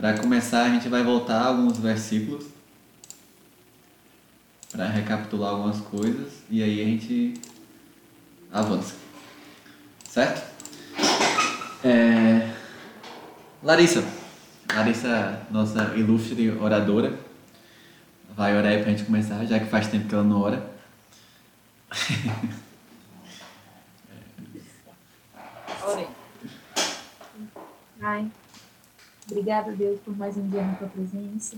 Para começar, a gente vai voltar alguns versículos para recapitular algumas coisas e aí a gente avança. Certo? É... Larissa. Larissa, nossa ilustre oradora, vai orar aí pra gente começar, já que faz tempo que ela não ora. Ore. Pai, obrigada, Deus, por mais um dia na tua presença.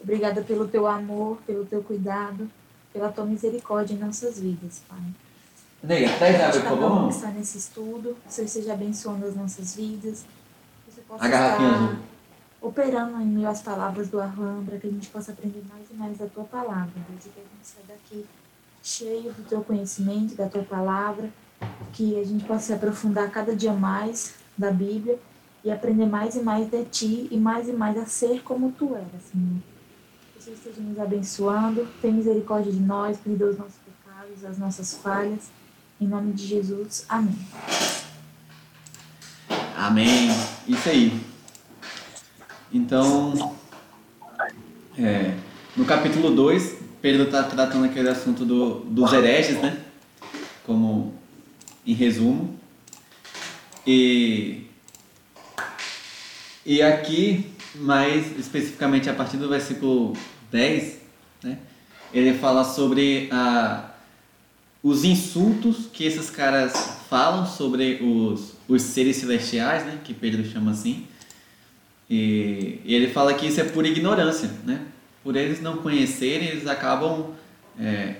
Obrigada pelo teu amor, pelo teu cuidado, pela tua misericórdia em nossas vidas, Pai. Água, por Cada um que está nesse estudo, que o Senhor esteja abençoando as nossas vidas. Que você possa estar operando em meio às palavras do Arlan, para que a gente possa aprender mais e mais da tua palavra, Deus, e que a gente saia daqui cheio do teu conhecimento, da tua palavra, que a gente possa se aprofundar cada dia mais da Bíblia e aprender mais e mais de ti e mais e mais a ser como tu eras, Senhor. Que o Senhor esteja nos abençoando, tem misericórdia de nós, perdoa os nossos pecados, as nossas falhas. Em nome de Jesus, amém. Amém. Isso aí. Então, é, no capítulo 2, Pedro está tratando aquele assunto do, dos hereges, né? Como em resumo. E, e aqui, mais especificamente a partir do versículo 10, né? Ele fala sobre a, os insultos que esses caras falam sobre os, os seres celestiais, né, que Pedro chama assim. E, e ele fala que isso é por ignorância, né? Por eles não conhecerem, eles acabam é,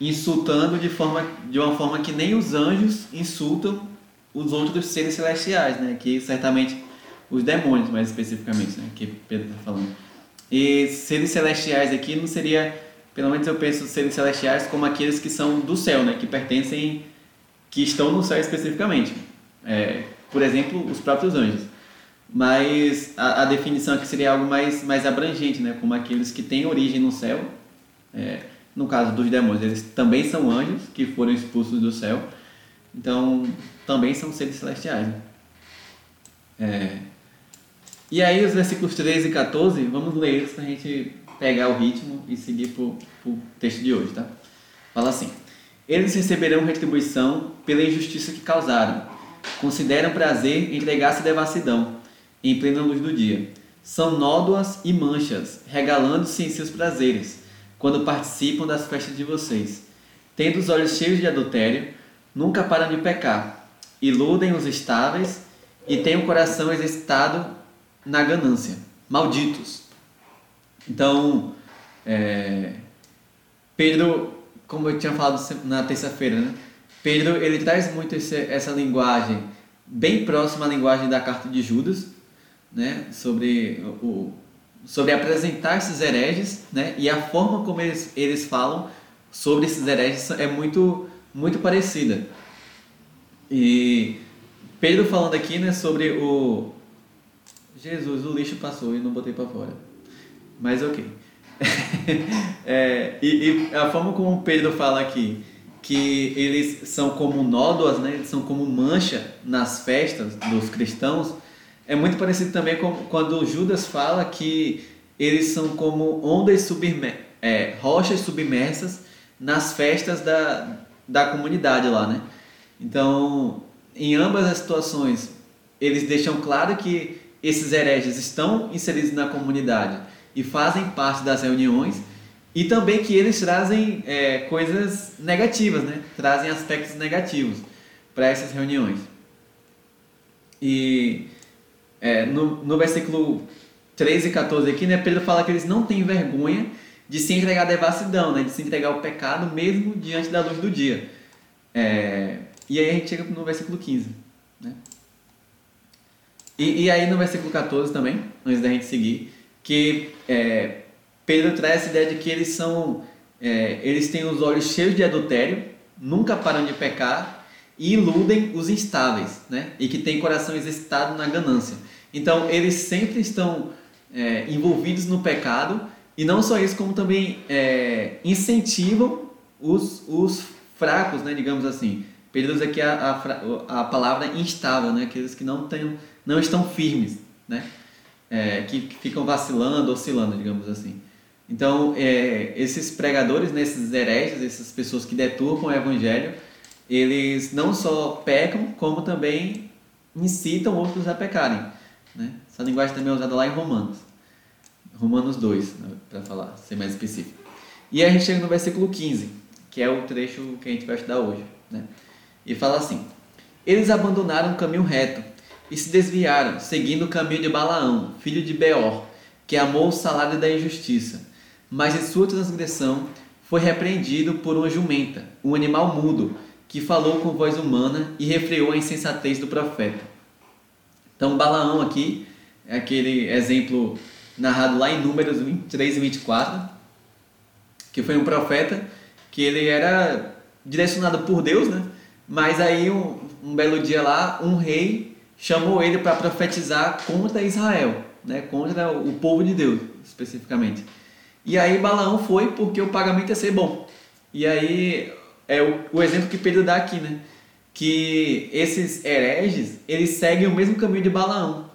insultando de, forma, de uma forma que nem os anjos insultam os outros seres celestiais, né? Que certamente os demônios, mais especificamente, né? Que Pedro está falando. E seres celestiais aqui não seria, pelo menos eu penso seres celestiais como aqueles que são do céu, né? Que pertencem, que estão no céu especificamente. É, por exemplo, os próprios anjos. Mas a, a definição aqui seria algo mais, mais abrangente, né? Como aqueles que têm origem no céu. É, no caso dos demônios, eles também são anjos que foram expulsos do céu. Então, também são seres celestiais. né? É, e aí, os versículos 13 e 14, vamos ler eles para a gente pegar o ritmo e seguir para o texto de hoje, tá? Fala assim: Eles receberão retribuição pela injustiça que causaram. Consideram prazer entregar-se à devassidão, em plena luz do dia. São nódoas e manchas, regalando-se em seus prazeres, quando participam das festas de vocês. Tendo os olhos cheios de adultério, nunca param de pecar. Iludem os estáveis e têm o coração exercitado na ganância. Malditos. Então, é, Pedro, como eu tinha falado na terça-feira, né? Pedro ele traz muito esse, essa linguagem bem próxima à linguagem da carta de Judas, né? Sobre o sobre apresentar esses hereges, né? E a forma como eles, eles falam sobre esses hereges é muito muito parecida. E Pedro falando aqui, né, sobre o Jesus, o lixo passou e não botei para fora. Mas ok. é, e, e, a forma como Pedro fala aqui, que eles são como nódoas, né? eles são como mancha nas festas dos cristãos, é muito parecido também com quando Judas fala que eles são como ondas é, rochas submersas nas festas da, da comunidade lá, né? Então, em ambas as situações, eles deixam claro que esses hereges estão inseridos na comunidade e fazem parte das reuniões e também que eles trazem é, coisas negativas, né? Trazem aspectos negativos para essas reuniões. E é, no, no versículo 13 e 14 aqui, né, Pedro fala que eles não têm vergonha de se entregar à devassidão, né, de se entregar ao pecado mesmo diante da luz do dia. É, e aí a gente chega no versículo 15. E, e aí no versículo 14 também, antes da gente seguir, que é, Pedro traz essa ideia de que eles são, é, eles têm os olhos cheios de adultério, nunca param de pecar e iludem os instáveis, né? E que têm coração exercitado na ganância. Então eles sempre estão é, envolvidos no pecado e não só isso, como também é, incentivam os, os fracos, né? Digamos assim. Pedro usa aqui a, a, a palavra instável, né? Aqueles que não, têm, não estão firmes, né? é, que, que, ficam vacilando, oscilando, digamos assim. Então, é, esses pregadores, né, esses hereges, essas pessoas que deturpam o evangelho, eles não só pecam, como também incitam outros a pecarem. Né? Essa linguagem também é usada lá em Romanos. Romanos 2, né, para falar, ser mais específico. E a gente chega no versículo 15, que é o trecho que a gente vai estudar hoje. Né? E fala assim: Eles abandonaram o caminho reto e se desviaram, seguindo o caminho de Balaão, filho de Beor, que amou o salário da injustiça. Mas em sua transgressão foi repreendido por uma jumenta, um animal mudo, que falou com voz humana e refreou a insensatez do profeta. Então, Balaão aqui é aquele exemplo narrado lá em Números 23 e 24, que foi um profeta que ele era direcionado por Deus, né? Mas aí um, um belo dia lá, um rei chamou ele para profetizar contra Israel, né? Contra o povo de Deus, especificamente. E aí Balaão foi porque o pagamento ia ser bom. E aí é o, o exemplo que Pedro dá aqui, né? Que esses hereges, eles seguem o mesmo caminho de Balaão,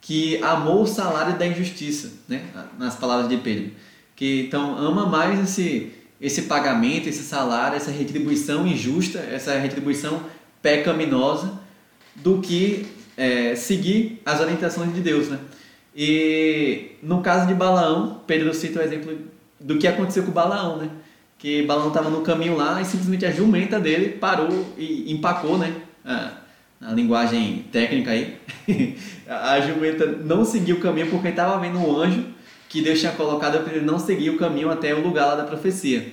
que amou o salário da injustiça, né? Nas palavras de Pedro. Que então ama mais esse esse pagamento, esse salário, essa retribuição injusta, essa retribuição pecaminosa, do que é, seguir as orientações de Deus, né? E no caso de Balaão, Pedro cita o exemplo do que aconteceu com Balaão, né? Que Balaão estava no caminho lá e simplesmente a jumenta dele parou e empacou, né? A, a linguagem técnica aí. a jumenta não seguiu o caminho porque estava vendo um anjo que Deus tinha colocado para ele não seguir o caminho até o lugar lá da profecia.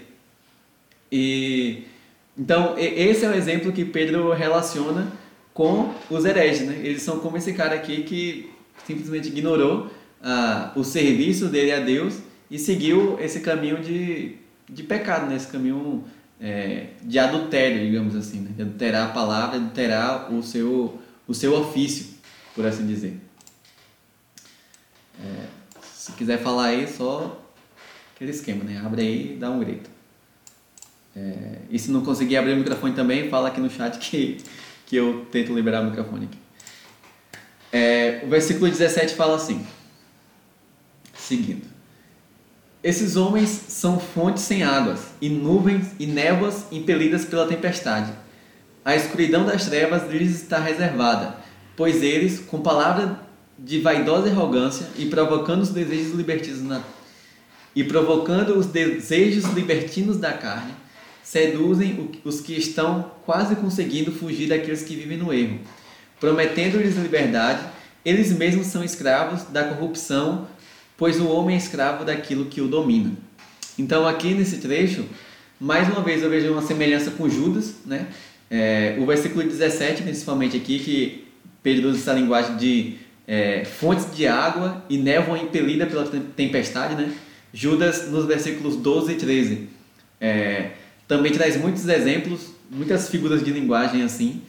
E então esse é o exemplo que Pedro relaciona com os hereges, né? Eles são como esse cara aqui que simplesmente ignorou ah, o serviço dele a Deus e seguiu esse caminho de, de pecado, né? esse caminho é, de adultério, digamos assim, né? de adulterar a palavra, adulterar o seu, o seu ofício, por assim dizer. É, se quiser falar aí, só aquele esquema, né? Abre aí e dá um grito. É, e se não conseguir abrir o microfone também, fala aqui no chat que, que eu tento liberar o microfone aqui. É, o versículo 17 fala assim, seguindo. Esses homens são fontes sem águas, e nuvens e névoas impelidas pela tempestade. A escuridão das trevas lhes está reservada, pois eles, com palavra de vaidosa arrogância e provocando os desejos libertinos na, e provocando os desejos libertinos da carne, seduzem os que estão quase conseguindo fugir daqueles que vivem no erro, prometendo-lhes liberdade, eles mesmos são escravos da corrupção, pois o homem é escravo daquilo que o domina. Então, aqui nesse trecho, mais uma vez eu vejo uma semelhança com Judas, né? É, o versículo 17, principalmente aqui, que Pedro usa essa linguagem de é, fontes de água e névoa impelida pela tempestade, né? Judas, nos versículos 12 e 13, é, também traz muitos exemplos, muitas figuras de linguagem assim.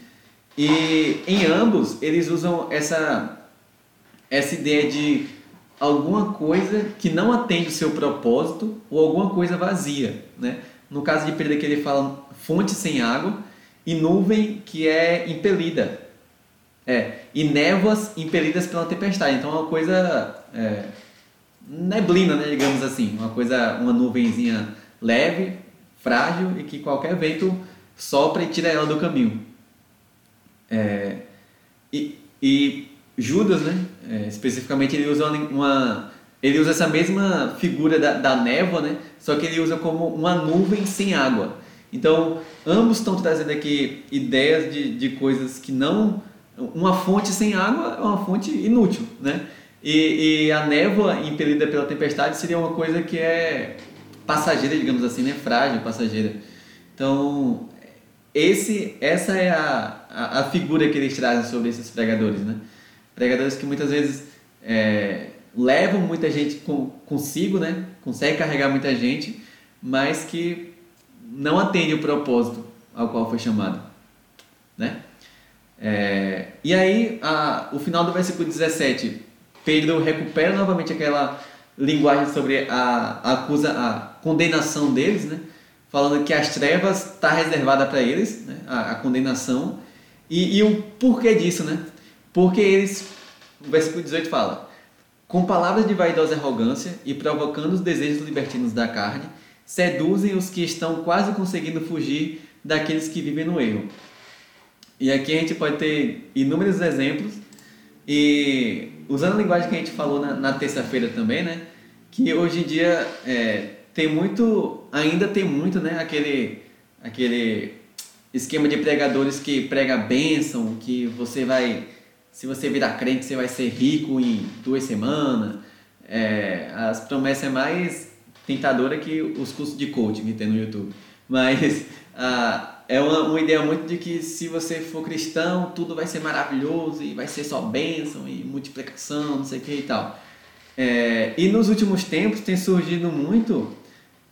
E em ambos, eles usam essa, essa ideia de alguma coisa que não atende o seu propósito ou alguma coisa vazia, né? No caso de Pedro que ele fala fonte sem água e nuvem que é impelida, é, e névoas impelidas pela tempestade. Então é uma coisa é, neblina, né, digamos assim, uma coisa, uma nuvenzinha leve, frágil e que qualquer vento sopra e tira ela do caminho. É, e, e, Judas, né, é, especificamente, ele usa uma, ele usa essa mesma figura da, da névoa, né, só que ele usa como uma nuvem sem água. Então, ambos estão trazendo aqui ideias de, de coisas que não uma fonte sem água é uma fonte inútil, né? E, e, a névoa impelida pela tempestade seria uma coisa que é passageira, digamos assim, né? Frágil, passageira. Então, esse, essa é a, a, a figura que eles trazem sobre esses pregadores, né? Pregadores que muitas vezes é, levam muita gente com, consigo, né? Conseguem carregar muita gente, mas que não atende o propósito ao qual foi chamado, né? É, e aí, a, o final do versículo 17, Pedro recupera novamente aquela linguagem sobre a, a acusa, a condenação deles, né? falando que as trevas está reservada para eles, né? a, a condenação, e, e, o porquê disso, né? Porque eles, o versículo 18 fala, com palavras de vaidosa arrogância e provocando os desejos libertinos da carne, seduzem os que estão quase conseguindo fugir daqueles que vivem no erro. E aqui a gente pode ter inúmeros exemplos, e usando a linguagem que a gente falou na, na terça-feira também, né? Que hoje em dia é, tem muito, ainda tem muito, né? Aquele, aquele esquema de pregadores que prega bênção, que você vai se você virar crente, você vai ser rico em duas semanas. É, as promessas é mais tentadora que os cursos de coaching que tem no YouTube. Mas ah, é uma, uma ideia muito de que se você for cristão, tudo vai ser maravilhoso e vai ser só bênção e multiplicação, não sei o que e tal. É, e nos últimos tempos tem surgido muito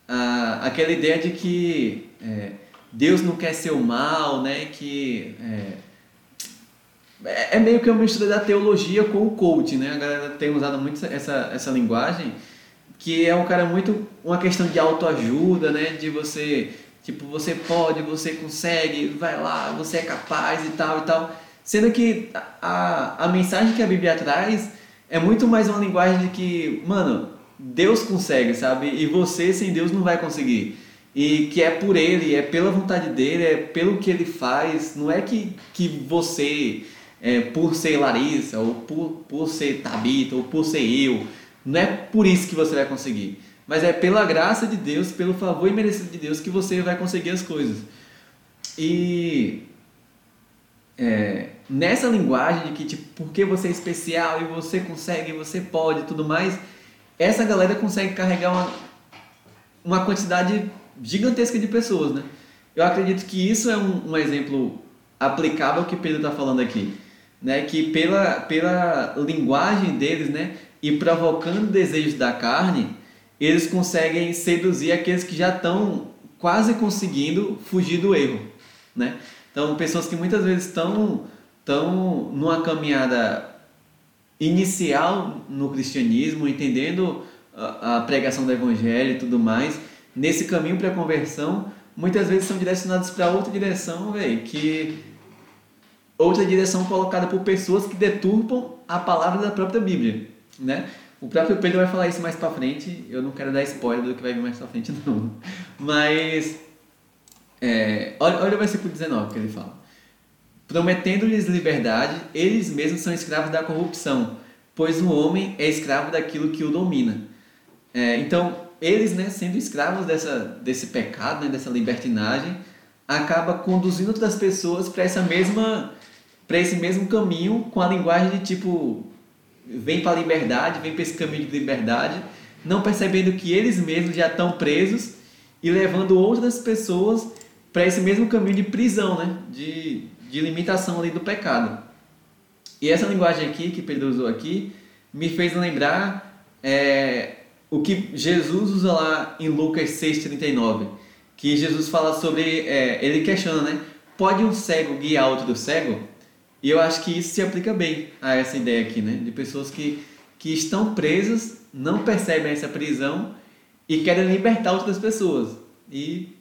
ah, aquela ideia de que é, Deus não quer ser o mal, né? que é, é, é meio que uma mistura da teologia com o coach, né? A galera tem usado muito essa, essa linguagem, que é um cara muito uma questão de autoajuda, né? De você, tipo, você pode, você consegue, vai lá, você é capaz e tal e tal. Sendo que a, a mensagem que a Bíblia traz é muito mais uma linguagem de que, mano, Deus consegue, sabe? E você sem Deus não vai conseguir. E que é por Ele, é pela vontade dele, é pelo que Ele faz. Não é que, que você é, por ser Larissa, ou por, por ser Tabita, ou por ser eu. Não é por isso que você vai conseguir. Mas é pela graça de Deus, pelo favor e merecido de Deus que você vai conseguir as coisas. E é, nessa linguagem de que, tipo, porque você é especial e você consegue, você pode e tudo mais, essa galera consegue carregar uma, uma quantidade gigantesca de pessoas, né? Eu acredito que isso é um, um exemplo aplicável que Pedro está falando aqui né, que pela, pela linguagem deles, né, e provocando desejos da carne, eles conseguem seduzir aqueles que já estão quase conseguindo fugir do erro, né? Então, pessoas que muitas vezes estão estão numa caminhada inicial no cristianismo, entendendo a, a pregação do evangelho e tudo mais, nesse caminho para a conversão, muitas vezes são direcionados para outra direção, velho, que outra direção colocada por pessoas que deturpam a palavra da própria Bíblia, né? O próprio Pedro vai falar isso mais para frente. Eu não quero dar spoiler do que vai vir mais para frente, não. Mas é, olha, olha o versículo 19 que ele fala: Prometendo-lhes liberdade, eles mesmos são escravos da corrupção, pois o homem é escravo daquilo que o domina. É, então, eles, né, sendo escravos dessa, desse pecado, né, dessa libertinagem, acaba conduzindo outras pessoas para essa mesma para esse mesmo caminho com a linguagem de tipo vem para a liberdade, vem para esse caminho de liberdade, não percebendo que eles mesmos já estão presos e levando outras pessoas para esse mesmo caminho de prisão, né? de, de limitação ali do pecado. E essa linguagem aqui, que Pedro usou aqui, me fez lembrar é, o que Jesus usa lá em Lucas 6,39, que Jesus fala sobre, é, ele questiona, né? Pode um cego guiar outro cego? E eu acho que isso se aplica bem a essa ideia aqui, né? De pessoas que, que estão presas, não percebem essa prisão e querem libertar outras pessoas. E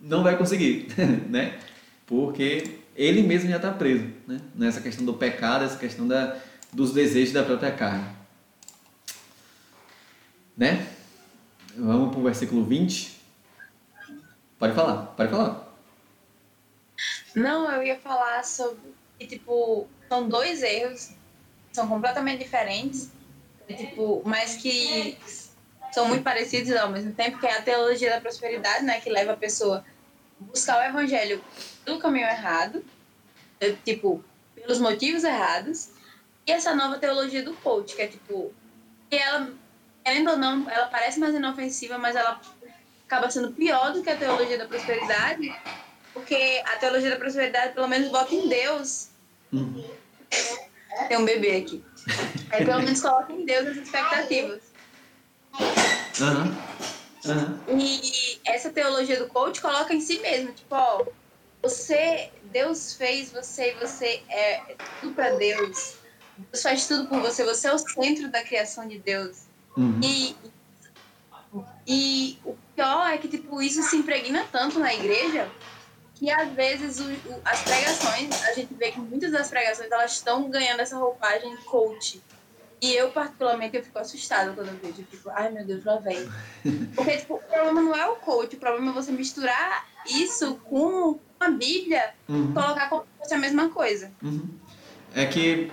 não vai conseguir, né? Porque ele mesmo já está preso, né? Nessa questão do pecado, essa questão da, dos desejos da própria carne. Né? Vamos para o versículo 20. Pode falar, pode falar. Não, eu ia falar sobre e, tipo, são dois erros, são completamente diferentes, e, tipo, mas que são muito parecidos ao mesmo tempo, que é a teologia da prosperidade, né, que leva a pessoa a buscar o evangelho do caminho errado, é, tipo, pelos motivos errados, e essa nova teologia do coach, que é, tipo, que ela, querendo ou não, ela parece mais inofensiva, mas ela acaba sendo pior do que a teologia da prosperidade, porque a teologia da prosperidade, pelo menos, bota em Deus Uhum. Tem um bebê aqui. Aí pelo menos coloca em Deus as expectativas. Uhum. Uhum. E essa teologia do coach coloca em si mesmo, tipo, ó, você, Deus fez você e você é tudo para Deus. Deus faz tudo por você, você é o centro da criação de Deus. Uhum. E, e o pior é que, tipo, isso se impregna tanto na igreja que às vezes o, o, as pregações, a gente vê que muitas das pregações elas estão ganhando essa roupagem coach. E eu, particularmente, eu fico assustada quando eu vejo. Eu fico, ai meu Deus, lá vem. Porque, tipo, o problema não é o coach, o problema é você misturar isso com a Bíblia, Uhum. colocar como se fosse a mesma coisa. Uhum. É que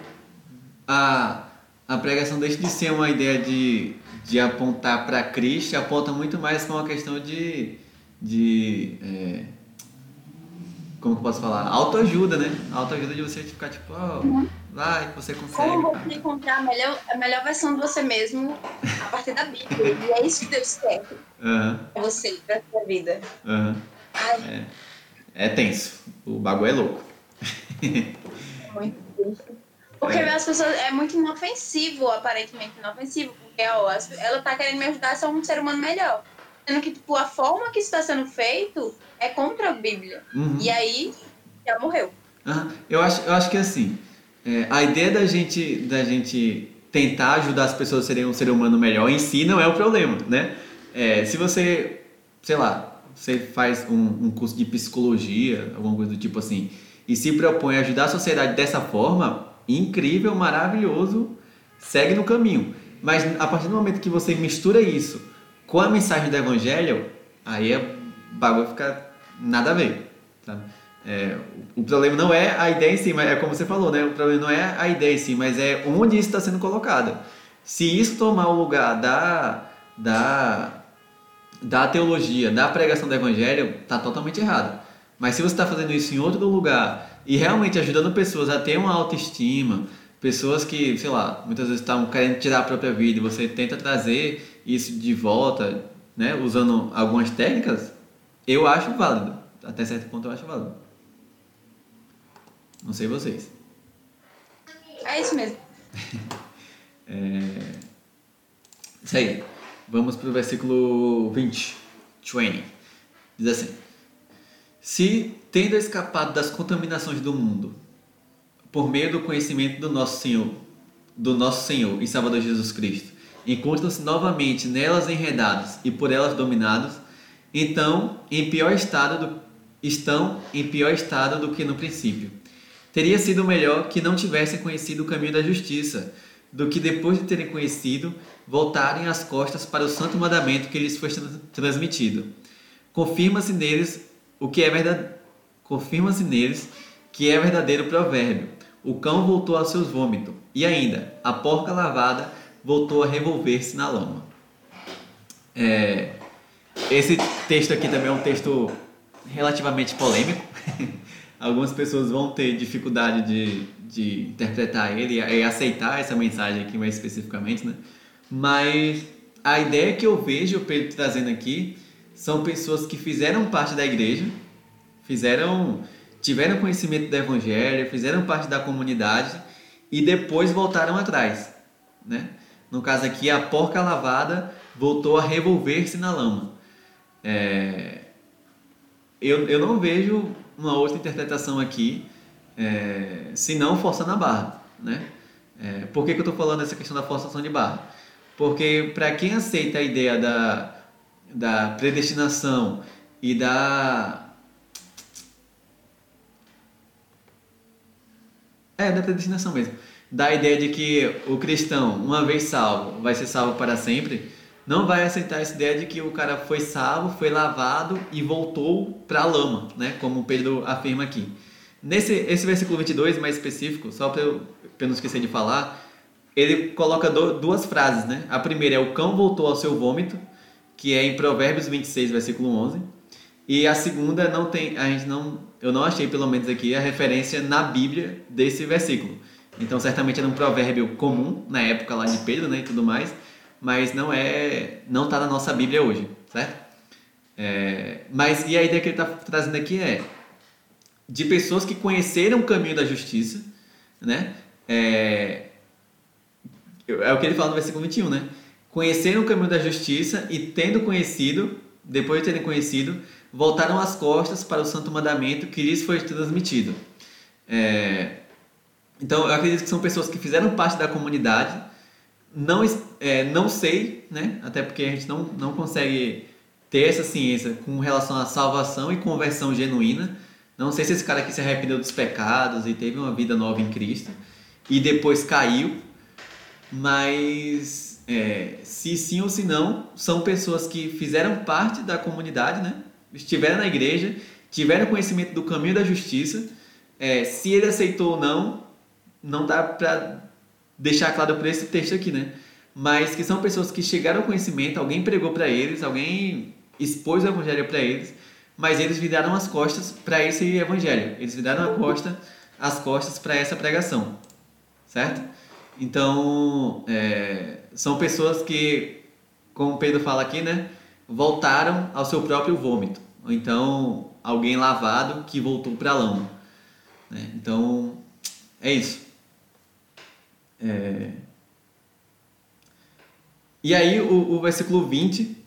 a, a pregação deixa de ser uma ideia de, de apontar para Cristo, aponta muito mais para uma questão de. de é, como que eu posso falar? Autoajuda, né? Autoajuda de você ficar tipo, ó, vai, você consegue. Como você encontrar a melhor, a melhor versão de você mesmo a partir da Bíblia. E é isso que Deus quer pra você, pra sua vida. aham. Ai, É tenso. O bagulho é louco. muito triste. Porque É. as pessoas. É muito inofensivo, aparentemente inofensivo. Porque ó, ela tá querendo me ajudar a ser um ser humano melhor. Sendo que, tipo, a forma que isso está sendo feito é contra a Bíblia. Uhum. E aí, já morreu. Eu acho, eu acho que assim, é, a ideia da gente, da gente tentar ajudar as pessoas a serem um ser humano melhor em si não é o problema, né? É, se você, sei lá, você faz um, um curso de psicologia, alguma coisa do tipo assim, e se propõe a ajudar a sociedade dessa forma, incrível, maravilhoso, segue no caminho. Mas a partir do momento que você mistura isso com a mensagem do evangelho, aí é, o bagulho fica nada a ver, sabe? É, o problema não é a ideia em si, mas é como você falou, né? O problema não é a ideia em si, mas é onde isso está sendo colocado. Se isso tomar o lugar da, da, da teologia, da pregação do evangelho, tá totalmente errado. Mas se você está fazendo isso em outro lugar e realmente ajudando pessoas a ter uma autoestima, pessoas que, sei lá, muitas vezes estão querendo tirar a própria vida e você tenta trazer isso de volta, né? Usando algumas técnicas, eu acho válido. Até certo ponto eu acho válido. Não sei vocês. É isso mesmo. Isso aí. Vamos para o versículo 20. 20. Diz assim: Se, tendo escapado das contaminações do mundo, por meio do conhecimento do nosso Senhor, do nosso Senhor e Salvador Jesus Cristo, encontram-se novamente nelas enredados e por elas dominados, então em pior estado do, estão em pior estado do que no princípio. Teria sido melhor que não tivessem conhecido o caminho da justiça, do que depois de terem conhecido, voltarem as costas para o santo mandamento que lhes foi trans- transmitido. Confirma-se neles o que é verdade, confirma-se neles que é verdadeiro provérbio. O cão voltou aos seus vômitos, e ainda, a porca lavada voltou a revolver-se na lama. É, esse texto aqui também é um texto relativamente polêmico. Algumas pessoas vão ter dificuldade de, de interpretar ele e aceitar essa mensagem aqui mais especificamente, né? Mas a ideia que eu vejo o Pedro trazendo aqui são pessoas que fizeram parte da igreja, fizeram, tiveram conhecimento do evangelho, fizeram parte da comunidade e depois voltaram atrás, né? No caso aqui, a porca lavada voltou a revolver-se na lama. É, eu, eu não vejo uma outra interpretação aqui, é, se não forçando a barra, né? É, por que, que eu estou falando essa questão da forçação de barra? Porque para quem aceita a ideia da, da predestinação e da é da predestinação mesmo, da ideia de que o cristão, uma vez salvo, vai ser salvo para sempre, não vai aceitar essa ideia de que o cara foi salvo, foi lavado e voltou para a lama, né? Como Pedro afirma aqui. Nesse esse versículo 22, mais específico, só para eu, eu não esquecer de falar, ele coloca do, duas frases, né? A primeira é o cão voltou ao seu vômito, que é em Provérbios 26, versículo 11. E a segunda não tem, a gente não, eu não achei pelo menos aqui a referência na Bíblia desse versículo. Então certamente era um provérbio comum na época lá de Pedro, né, e tudo mais, mas não é, não está na nossa Bíblia hoje, certo? É, mas e a ideia que ele está trazendo aqui é de pessoas que conheceram o caminho da justiça, né? É, é o que ele fala no versículo 21, né? Conheceram o caminho da justiça e tendo conhecido, depois de terem conhecido, voltaram as costas para o santo mandamento que lhes foi transmitido. É, então, eu acredito que são pessoas que fizeram parte da comunidade. Não, é, não sei, né? Até porque a gente não, não consegue ter essa ciência com relação à salvação e conversão genuína. Não sei se esse cara aqui se arrependeu dos pecados e teve uma vida nova em Cristo e depois caiu. mas é, se sim ou se não, são pessoas que fizeram parte da comunidade, né? estiveram na igreja, tiveram conhecimento do caminho da justiça. É, se ele aceitou ou não, não dá para deixar claro por esse texto aqui, né? Mas que são pessoas que chegaram ao conhecimento, alguém pregou para eles, alguém expôs o evangelho para eles, mas eles viraram as costas para esse evangelho. Eles viraram a costa, as costas para essa pregação, certo? Então, é, são pessoas que, como Pedro fala aqui, né, voltaram ao seu próprio vômito. Ou então, alguém lavado que voltou para a lama. Né? Então, é isso. É... E aí, o, o versículo 20,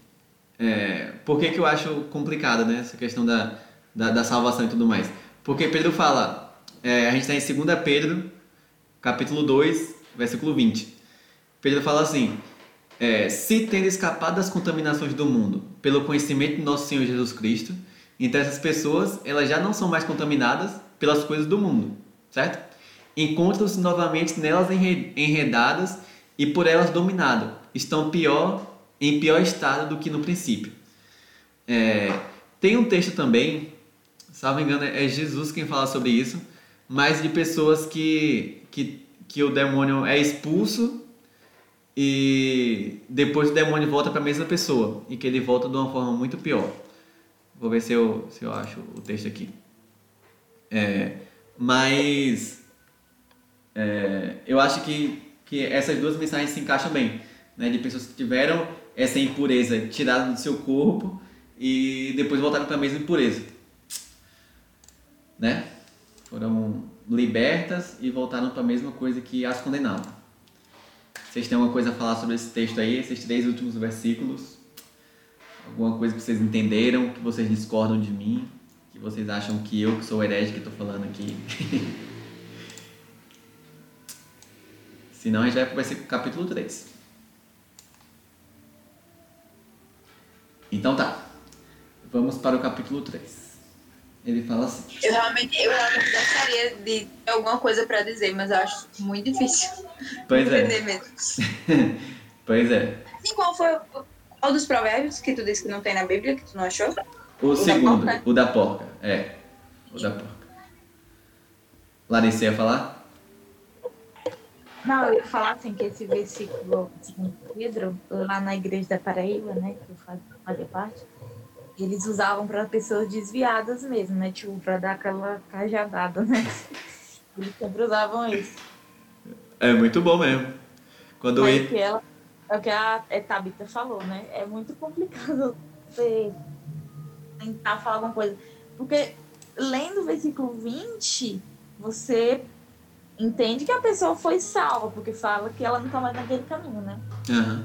é... por que, que eu acho complicado né, essa questão da, da, da salvação e tudo mais? Porque Pedro fala, é, a gente está em 2 Pedro, capítulo 2, versículo 20. Pedro fala assim: é, Se tendo escapado das contaminações do mundo pelo conhecimento de nosso Senhor Jesus Cristo, então essas pessoas elas já não são mais contaminadas pelas coisas do mundo, certo? Encontram-se novamente nelas enredadas e por elas dominadas. Estão pior em pior estado do que no princípio. É, tem um texto também, salvo engano, é Jesus quem fala sobre isso, mas de pessoas que, que, que o demônio é expulso e depois o demônio volta para a mesma pessoa e que ele volta de uma forma muito pior. Vou ver se eu, se eu acho o texto aqui. É, mas é, eu acho que, que essas duas mensagens se encaixam bem, né? De pessoas que tiveram essa impureza tirada do seu corpo e depois voltaram para a mesma impureza, né? Foram libertas e voltaram para a mesma coisa que as condenava. Vocês têm alguma coisa a falar sobre esse texto aí, esses três últimos versículos? Alguma coisa que vocês entenderam, que vocês discordam de mim? vocês acham que eu que sou herege que estou falando aqui. Senão a gente vai, vai ser capítulo 3. Então tá. Vamos para o capítulo 3. Ele fala assim. Eu realmente, eu realmente gostaria de ter alguma coisa para dizer, mas eu acho muito difícil. Pois é. entender mesmo. pois é. E qual foi qual dos provérbios que tu disse que não tem na Bíblia, que tu não achou? O, o segundo, da o da porca. É, o da porca. Larissa ia falar? Não, eu ia falar assim, que esse versículo de Pedro, lá na igreja da Paraíba, né, que eu fazia parte, eles usavam para pessoas desviadas mesmo, né, tipo, para dar aquela cajadada, né. Eles sempre usavam isso. É muito bom mesmo. Quando é, que ela, é o que a Tabita falou, né, é muito complicado você tentar falar alguma coisa. Porque lendo o versículo 20, você entende que a pessoa foi salva, porque fala que ela não está mais naquele caminho, né? Uhum.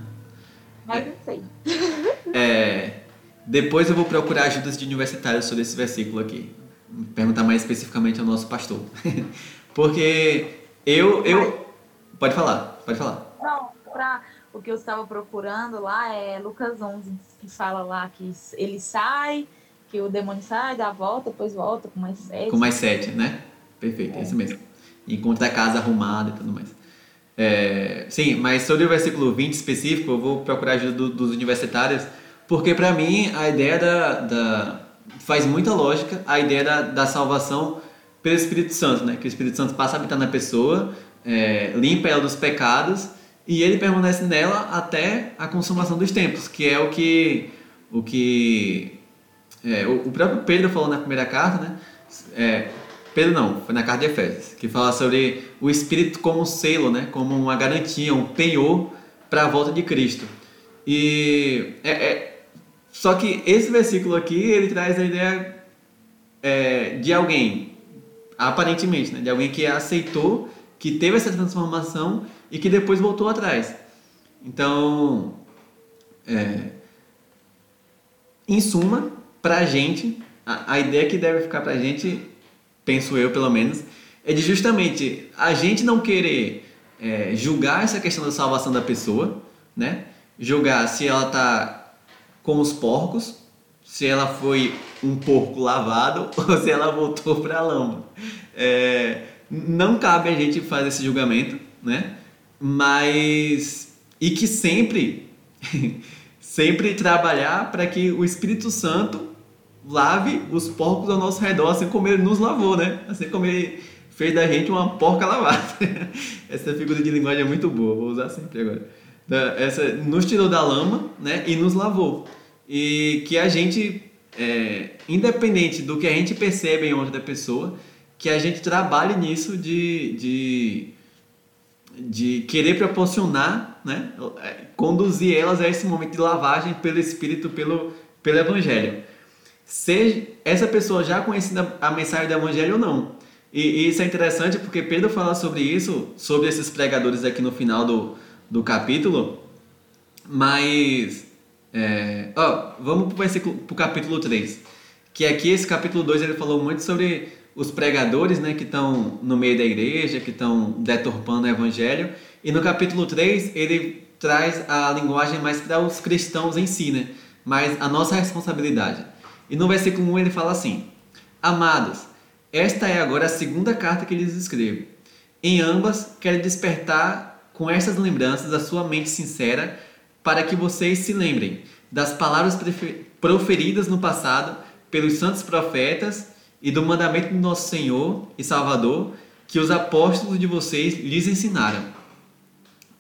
Mas é, não sei. É, depois eu vou procurar ajudas de universitários sobre esse versículo aqui. Perguntar mais especificamente ao nosso pastor. porque eu. eu... Pode falar, pode falar. Não, pra, o que eu estava procurando lá é Lucas 11, que fala lá que ele sai que o demônio sai, dá a volta, depois volta com mais sete. Com mais sete, né? Perfeito, é, isso mesmo. Encontra a casa arrumada e tudo mais. É, sim, mas sobre o versículo 20 específico, eu vou procurar ajuda do, dos universitários, porque para mim a ideia da, da, faz muita lógica a ideia da, da salvação pelo Espírito Santo, né? Que o Espírito Santo passa a habitar na pessoa, é, limpa ela dos pecados e ele permanece nela até a consumação dos tempos, que é o que o que é, o, próprio Pedro falou na primeira carta, né? É, Pedro não, foi na carta de Efésios, que fala sobre o Espírito como um selo, né? Como uma garantia, um penhor para a volta de Cristo. E é, é, só que esse versículo aqui ele traz a ideia é, de alguém, aparentemente, né? De alguém que aceitou, que teve essa transformação e que depois voltou atrás. Então, é, em suma, pra gente, a, a ideia que deve ficar pra gente, penso eu pelo menos, é de justamente a gente não querer é, julgar essa questão da salvação da pessoa, né? Julgar se ela tá com os porcos, se ela foi um porco lavado ou se ela voltou para a lama. É, não cabe a gente fazer esse julgamento, né? mas e que sempre sempre trabalhar para que o Espírito Santo lave os porcos ao nosso redor, assim como ele nos lavou, né? Assim como ele fez da gente uma porca lavada. Essa figura de linguagem é muito boa, vou usar sempre agora. Essa nos tirou da lama, né? E nos lavou. E que a gente, é, independente do que a gente percebe em outra pessoa, que a gente trabalhe nisso de, de, de querer proporcionar, né? É, conduzir elas a esse momento de lavagem pelo Espírito, pelo, pelo Evangelho. Seja essa pessoa já conhecida a mensagem do Evangelho ou não. E, e, isso é interessante porque Pedro fala sobre isso, sobre esses pregadores aqui no final do, do capítulo, mas. É, ó, vamos para o capítulo 3. Que aqui, esse capítulo 2, ele falou muito sobre os pregadores né, que estão no meio da igreja, que estão deturpando o evangelho. E no capítulo 3, ele traz a linguagem mais para os cristãos em si, né? mas a nossa responsabilidade. E no versículo 1 ele fala assim: Amados, esta é agora a segunda carta que lhes escrevo. Em ambas, quero despertar com estas lembranças a sua mente sincera, para que vocês se lembrem das palavras proferidas no passado pelos santos profetas e do mandamento do nosso Senhor e Salvador que os apóstolos de vocês lhes ensinaram.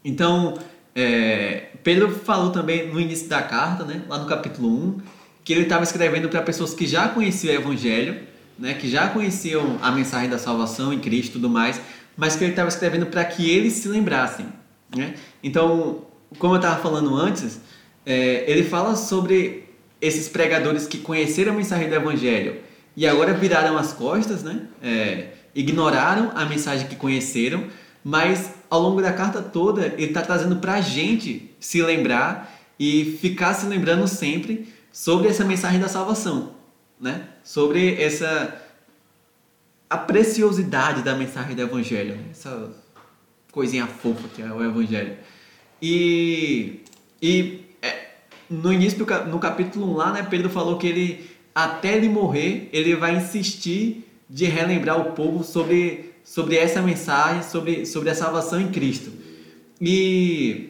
Então, é, Pedro falou também no início da carta, né, lá no capítulo 1, que ele estava escrevendo para pessoas que já conheciam o Evangelho né, que já conheciam a mensagem da salvação em Cristo e tudo mais, mas que ele estava escrevendo para que eles se lembrassem. Né? Então, como eu estava falando antes, é, ele fala sobre esses pregadores que conheceram a mensagem do Evangelho e agora viraram as costas, né? É, ignoraram a mensagem que conheceram, mas ao longo da carta toda ele está trazendo para a gente se lembrar e ficar se lembrando sempre sobre essa mensagem da salvação né? Sobre essa a preciosidade da mensagem do evangelho, né? essa coisinha fofa que é o evangelho. E e é, no início do no capítulo 1 lá, né, Pedro falou que ele até ele morrer, ele vai insistir de relembrar o povo sobre sobre essa mensagem, sobre sobre a salvação em Cristo. E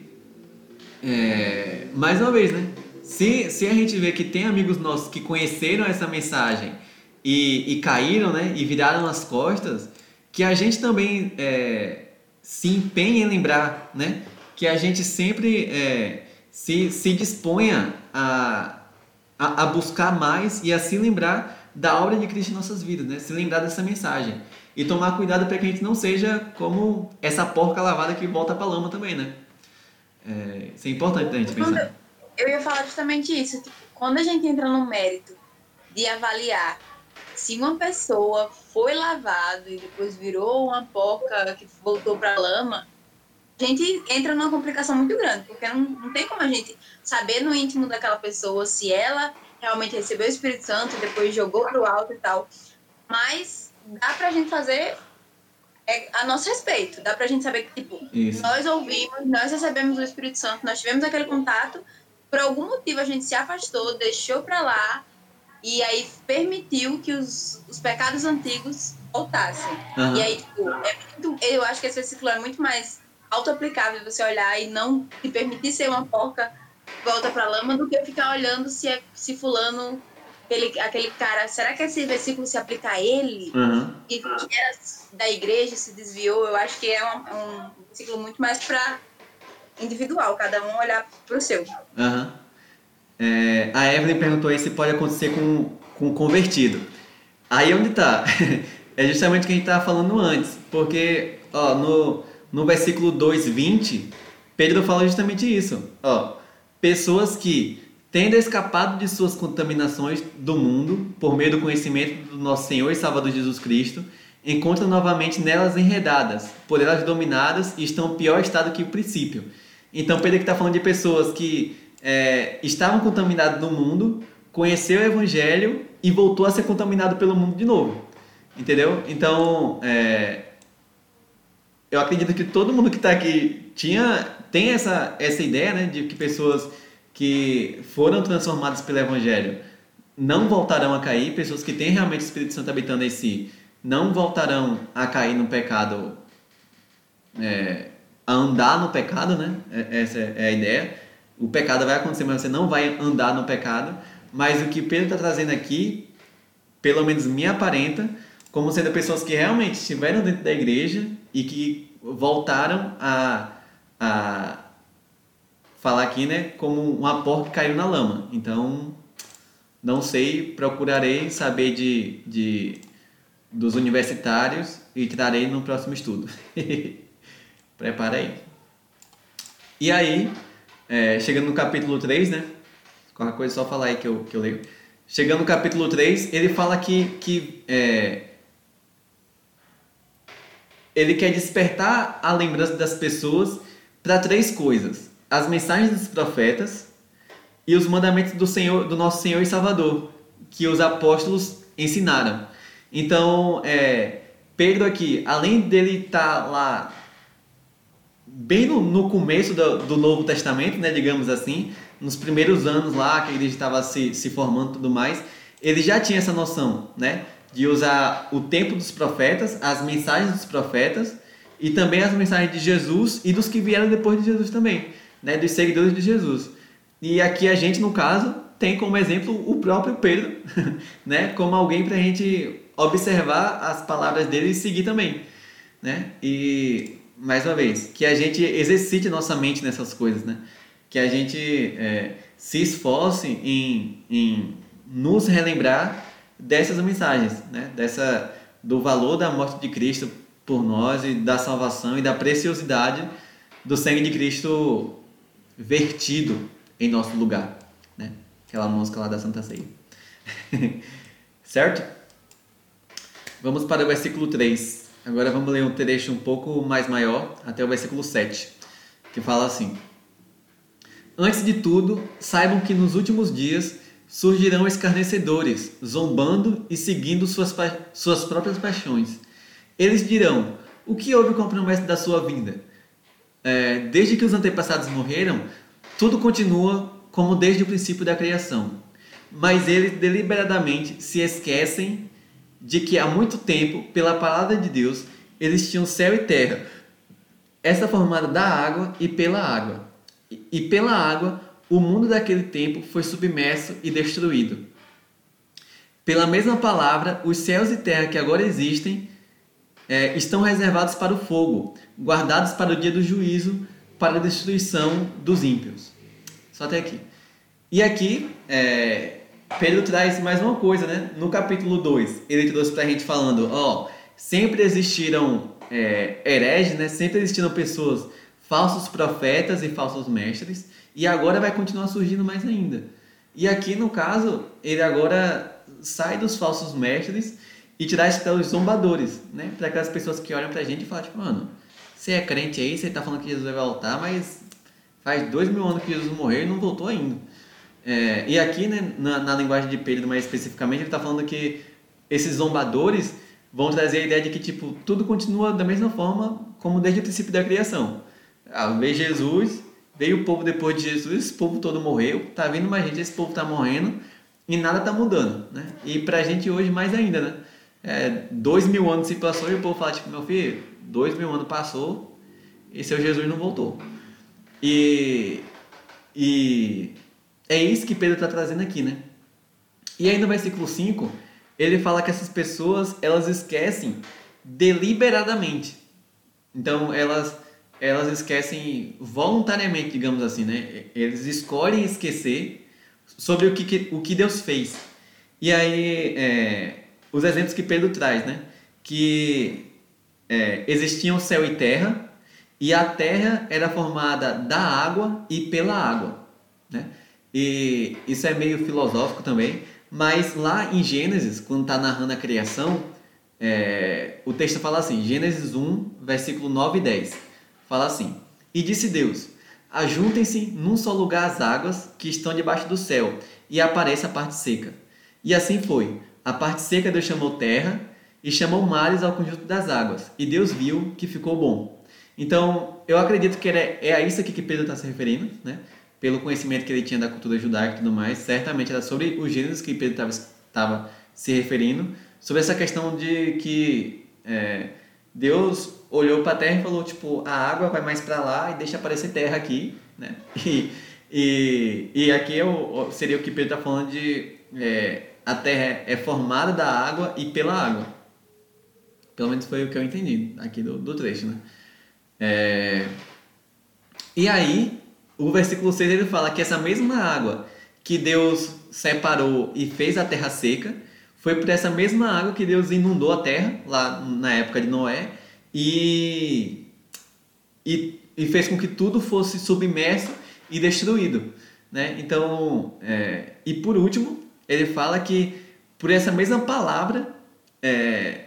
é, mais uma vez, né? Se, se a gente vê que tem amigos nossos que conheceram essa mensagem e, e caíram, né, e viraram as costas, que a gente também é, se empenhe em lembrar, né, que a gente sempre é, se, se disponha a, a, a, buscar mais e a se lembrar da obra de Cristo em nossas vidas, né, se lembrar dessa mensagem e tomar cuidado para que a gente não seja como essa porca lavada que volta para a lama também, né? É, isso é importante a gente pensar eu ia falar justamente isso. Tipo, quando a gente entra no mérito de avaliar se uma pessoa foi lavado e depois virou uma porca que voltou para lama, a gente entra numa complicação muito grande, porque não, não tem como a gente saber no íntimo daquela pessoa se ela realmente recebeu o Espírito Santo e depois jogou para o alto e tal. Mas dá para a gente fazer é, a nosso respeito. Dá para a gente saber que, tipo, Isso. nós ouvimos, nós recebemos o Espírito Santo, nós tivemos aquele contato, por algum motivo a gente se afastou, deixou para lá e aí permitiu que os, os pecados antigos voltassem. Uhum. E aí, tipo, é muito, eu acho que esse versículo é muito mais auto-aplicável você olhar e não se permitir ser uma porca volta para lama do que ficar olhando se é se fulano aquele, aquele cara, será que esse versículo se aplica a ele? Uhum. E que era da igreja se desviou? Eu acho que é um, um versículo muito mais para individual, cada um olhar para o seu. Uhum. É, a Evelyn perguntou aí se pode acontecer com, com convertido. Aí onde está? é justamente o que a gente estava falando antes, porque ó, no, no versículo 2,20, Pedro fala justamente isso. Ó, pessoas que, tendo escapado de suas contaminações do mundo, por meio do conhecimento do nosso Senhor e Salvador Jesus Cristo, encontram novamente nelas enredadas, por elas dominadas e estão em pior estado que o princípio. Então, Pedro está falando de pessoas que é, estavam contaminadas no mundo, conheceu o Evangelho e voltou a ser contaminado pelo mundo de novo. Entendeu? Então, é, eu acredito que todo mundo que está aqui tinha, tem essa, essa ideia né, de que pessoas que foram transformadas pelo Evangelho não voltarão a cair, pessoas que têm realmente o Espírito Santo habitando em si não voltarão a cair no pecado é, a andar no pecado, né? É, essa é a ideia. O pecado vai acontecer, mas você não vai andar no pecado. Mas o que Pedro está trazendo aqui, pelo menos me aparenta, como sendo pessoas que realmente estiveram dentro da igreja e que voltaram a, a falar aqui, né, como uma porca que caiu na lama. Então, não sei, procurarei saber de, de dos universitários e trarei no próximo estudo. Prepara aí. E aí, é, chegando no capítulo 3, né? Qualquer coisa só falar aí que eu, que eu leio. Chegando no capítulo 3, ele fala que, que é, ele quer despertar a lembrança das pessoas para três coisas: as mensagens dos profetas e os mandamentos do Senhor, do nosso Senhor e Salvador, que os apóstolos ensinaram. Então, é, Pedro aqui, além dele estar tá lá bem no, no começo do, do, Novo Testamento, né, digamos assim, nos primeiros anos lá que ele estava se, se formando e tudo mais, ele já tinha essa noção, né? de usar o tempo dos profetas, as mensagens dos profetas e também as mensagens de Jesus e dos que vieram depois de Jesus também, né, dos seguidores de Jesus. E aqui a gente, no caso, tem como exemplo o próprio Pedro, né, como alguém para a gente observar as palavras dele e seguir também, né? E mais uma vez, que a gente exercite nossa mente nessas coisas, né? Que a gente é, se esforce em, em nos relembrar dessas mensagens, né? Dessa do valor da morte de Cristo por nós e da salvação e da preciosidade do sangue de Cristo vertido em nosso lugar, né? Aquela música lá da Santa Ceia. certo? Vamos para o versículo 3. Agora vamos ler um trecho um pouco mais maior, até o versículo 7, que fala assim: Antes de tudo, saibam que nos últimos dias surgirão escarnecedores, zombando e seguindo suas, suas próprias paixões. Eles dirão: O que houve com a promessa da sua vinda? É, desde que os antepassados morreram, tudo continua como desde o princípio da criação. Mas eles deliberadamente se esquecem de que há muito tempo, pela palavra de Deus, eles tinham céu e terra, essa formada da água e pela água. E pela água o mundo daquele tempo foi submerso e destruído. Pela mesma palavra, os céus e terra que agora existem é, estão reservados para o fogo, guardados para o dia do juízo, para a destruição dos ímpios. Só até aqui. E aqui, é, Pedro traz mais uma coisa, né? No capítulo 2, ele trouxe para a gente falando: ó, sempre existiram é, hereges, né? Sempre existiram pessoas, falsos profetas e falsos mestres. E agora vai continuar surgindo mais ainda. E aqui, no caso, ele agora sai dos falsos mestres e traz para os zombadores, né? Para aquelas pessoas que olham para a gente e falam, tipo, mano, você é crente aí, você está falando que Jesus vai voltar, mas faz dois mil anos que Jesus morreu e não voltou ainda. É, e aqui, né, na, na, linguagem de Pedro mais especificamente, ele está falando que esses zombadores vão trazer a ideia de que, tipo, tudo continua da mesma forma como desde o princípio da criação. Ao ver Jesus, Veio o povo depois de Jesus, esse povo todo morreu, tá vindo mais gente, esse povo tá morrendo e nada tá mudando, né? E pra gente hoje mais ainda, né? É, dois mil anos se passou e o povo fala, tipo, meu filho, dois mil anos passou e seu Jesus não voltou. E, e é isso que Pedro está trazendo aqui, né? E aí no versículo 5, ele fala que essas pessoas, elas esquecem deliberadamente. Então, elas elas esquecem voluntariamente, digamos assim, né? Eles escolhem esquecer sobre o que, o que Deus fez. E aí, é, os exemplos que Pedro traz, né? Que é, existiam céu e terra, e a terra era formada da água e pela água, né? E isso é meio filosófico também, mas lá em Gênesis, quando está narrando a criação, é, o texto fala assim, Gênesis 1, versículo 9 e 10 fala assim: E disse Deus: Ajuntem-se num só lugar as águas que estão debaixo do céu, e apareça a parte seca. E assim foi. A parte seca Deus chamou terra, e chamou mares ao conjunto das águas. E Deus viu que ficou bom. Então, eu acredito que é a isso aqui que Pedro está se referindo, né? Pelo conhecimento que ele tinha da cultura judaica e tudo mais, certamente era sobre os gêneros que Pedro estava se referindo, sobre essa questão de que é, Deus olhou para a terra e falou, tipo, a água vai mais para lá e deixa aparecer terra aqui, né? E, e, e aqui eu, seria o que Pedro está falando de é, a terra é formada da água e pela água. Pelo menos foi o que eu entendi aqui do, do trecho, né? É, e aí, o versículo 6 ele fala que essa mesma água que Deus separou e fez a terra seca, foi por essa mesma água que Deus inundou a terra, lá na época de Noé, e, e, e fez com que tudo fosse submerso e destruído. Né? Então, é, e por último, ele fala que por essa mesma palavra, é,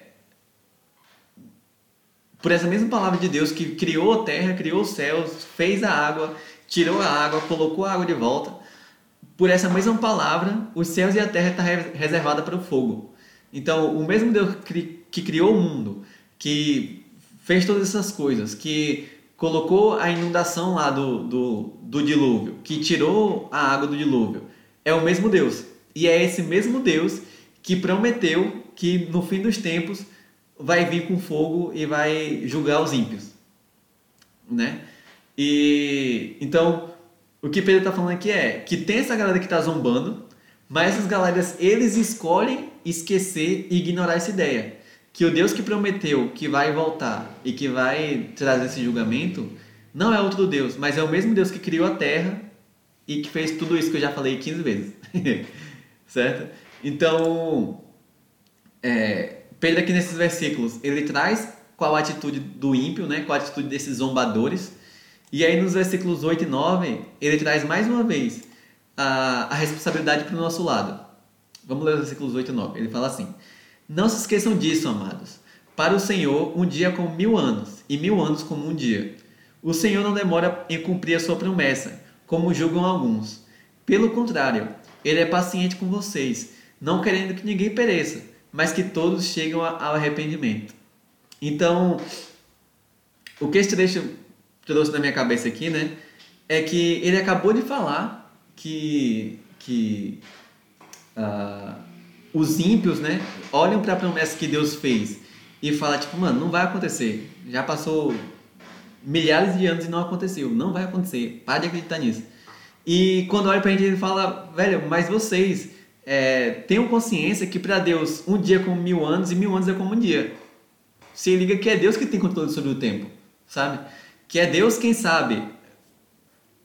por essa mesma palavra de Deus que criou a terra, criou os céus, fez a água, tirou a água, colocou a água de volta, por essa mesma palavra, os céus e a terra estão tá reservada para o fogo. Então, o mesmo Deus que criou o mundo, que fez todas essas coisas, que colocou a inundação lá do, do, do dilúvio, que tirou a água do dilúvio, é o mesmo Deus. E é esse mesmo Deus que prometeu que no fim dos tempos vai vir com fogo e vai julgar os ímpios, né? E então o que Pedro está falando aqui é que tem essa galera que está zombando, mas essas galeras eles escolhem esquecer e ignorar essa ideia. Que o Deus que prometeu que vai voltar e que vai trazer esse julgamento não é outro Deus, mas é o mesmo Deus que criou a terra e que fez tudo isso que eu já falei 15 vezes. certo? Então, é, Pedro aqui nesses versículos, ele traz qual a atitude do ímpio, né? qual a atitude desses zombadores, e aí nos versículos 8 e 9, ele traz mais uma vez a, a responsabilidade para o nosso lado. Vamos ler os versículos 8 e 9. Ele fala assim: Não se esqueçam disso, amados. Para o Senhor, um dia é como mil anos, e mil anos como um dia. O Senhor não demora em cumprir a sua promessa, como julgam alguns. Pelo contrário, ele é paciente com vocês, não querendo que ninguém pereça, mas que todos cheguem ao arrependimento. Então, o que este trecho trouxe na minha cabeça aqui, né? É que ele acabou de falar que, que uh, os ímpios, né? Olham para a promessa que Deus fez e falam, tipo, mano, não vai acontecer. Já passou milhares de anos e não aconteceu. Não vai acontecer. Para de acreditar nisso. E quando olha para a gente, ele fala, velho, mas vocês é, tenham consciência que para Deus um dia é como mil anos e mil anos é como um dia. Se liga que é Deus que tem controle sobre o tempo, sabe? Que é Deus quem sabe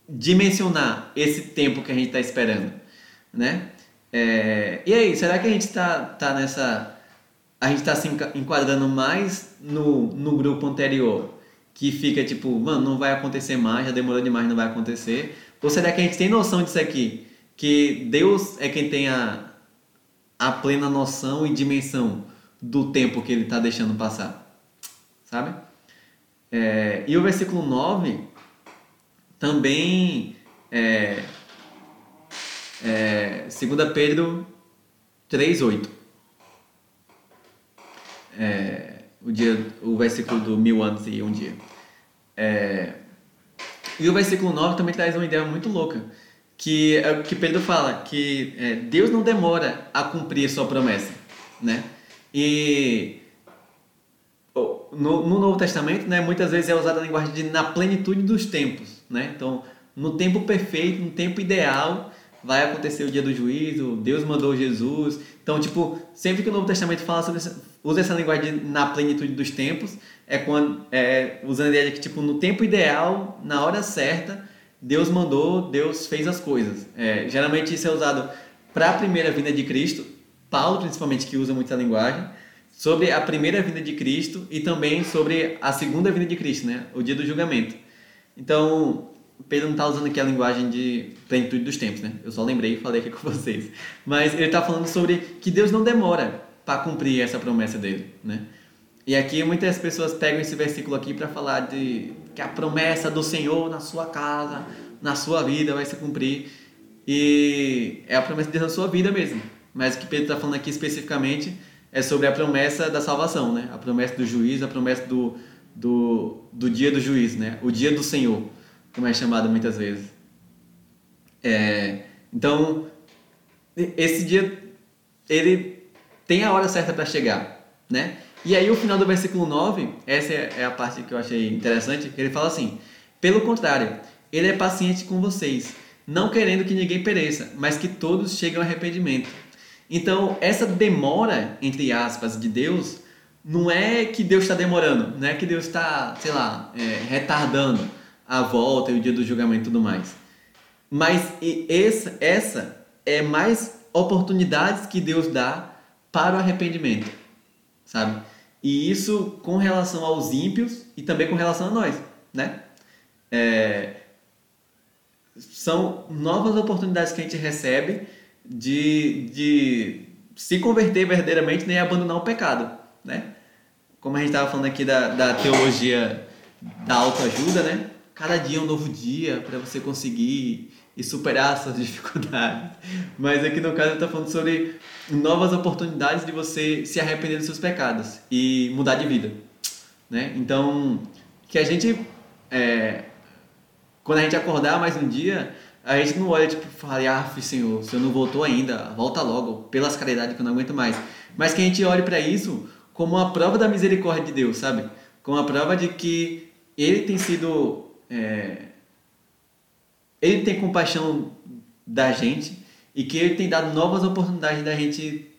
dimensionar esse tempo que a gente está esperando, né? É, e aí, será que a gente está tá nessa... A gente está se enquadrando mais no, no grupo anterior, que fica tipo, mano, não vai acontecer mais, já demorou demais, não vai acontecer? Ou será que a gente tem noção disso aqui? Que Deus é quem tem a, a plena noção e dimensão do tempo que ele está deixando passar, sabe? É, e o versículo 9 também é, é 2 Pedro 3,8. É, o, dia, o versículo do mil anos e um dia. É, e o versículo 9 também traz uma ideia muito louca, que é o que Pedro fala, que é, Deus não demora a cumprir a sua promessa, né? E no, no, Novo Testamento, né, muitas vezes é usada a linguagem de na plenitude dos tempos, né? Então, no tempo perfeito, no tempo ideal, vai acontecer o dia do juízo, Deus mandou Jesus. Então, tipo, sempre que o Novo Testamento fala sobre essa, usa essa linguagem de na plenitude dos tempos, é quando é, usando a ideia de que tipo no tempo ideal, na hora certa, Deus mandou, Deus fez as coisas. É, geralmente isso é usado para a primeira vinda de Cristo, Paulo principalmente que usa muito essa linguagem sobre a primeira vinda de Cristo e também sobre a segunda vinda de Cristo, né? O dia do julgamento. Então, Pedro não está usando aqui a linguagem de plenitude dos tempos, né? Eu só lembrei e falei aqui com vocês. Mas ele está falando sobre que Deus não demora para cumprir essa promessa dele, né? E aqui muitas pessoas pegam esse versículo aqui para falar de que a promessa do Senhor na sua casa, na sua vida vai se cumprir. E é a promessa de Deus na sua vida mesmo. Mas o que Pedro está falando aqui especificamente é sobre a promessa da salvação, né? A promessa do juiz, a promessa do, do, do dia do juiz, né? O dia do Senhor, como é chamado muitas vezes. É, então, esse dia, ele tem a hora certa para chegar, né? E aí o final do versículo 9, essa é a parte que eu achei interessante, ele fala assim: Pelo contrário, ele é paciente com vocês, não querendo que ninguém pereça, mas que todos cheguem ao arrependimento. Então, essa demora, entre aspas, de Deus, não é que Deus está demorando, não é que Deus está, sei lá, é, retardando a volta e o dia do julgamento e tudo mais. Mas essa, essa é mais oportunidades que Deus dá para o arrependimento, sabe? E isso com relação aos ímpios e também com relação a nós, né? É, são novas oportunidades que a gente recebe de, de se converter verdadeiramente nem abandonar o pecado, né? Como a gente estava falando aqui da, da teologia da autoajuda, né? Cada dia é um novo dia para você conseguir e superar suas dificuldades. Mas aqui no caso está falando sobre novas oportunidades de você se arrepender dos seus pecados e mudar de vida, né? Então que a gente é, quando a gente acordar mais um dia a gente não olha tipo fala ah senhor o senhor não voltou ainda volta logo pelas caridades que eu não aguento mais mas que a gente olhe para isso como uma prova da misericórdia de Deus sabe como a prova de que ele tem sido é, ele tem compaixão da gente e que ele tem dado novas oportunidades da gente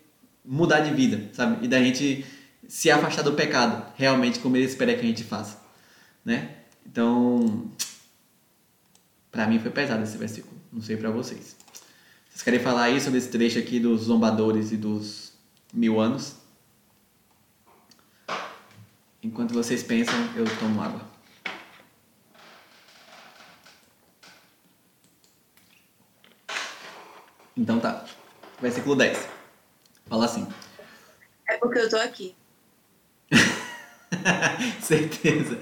mudar de vida, sabe? E da gente se afastar do pecado, realmente como ele espera que a gente faça, né? Então, para mim foi pesado esse versículo, não sei para vocês. Vocês querem falar aí sobre esse trecho aqui dos zombadores e dos mil anos? Enquanto vocês pensam, eu tomo água. Então tá. Versículo 10. Fala assim. É porque eu tô aqui. Certeza.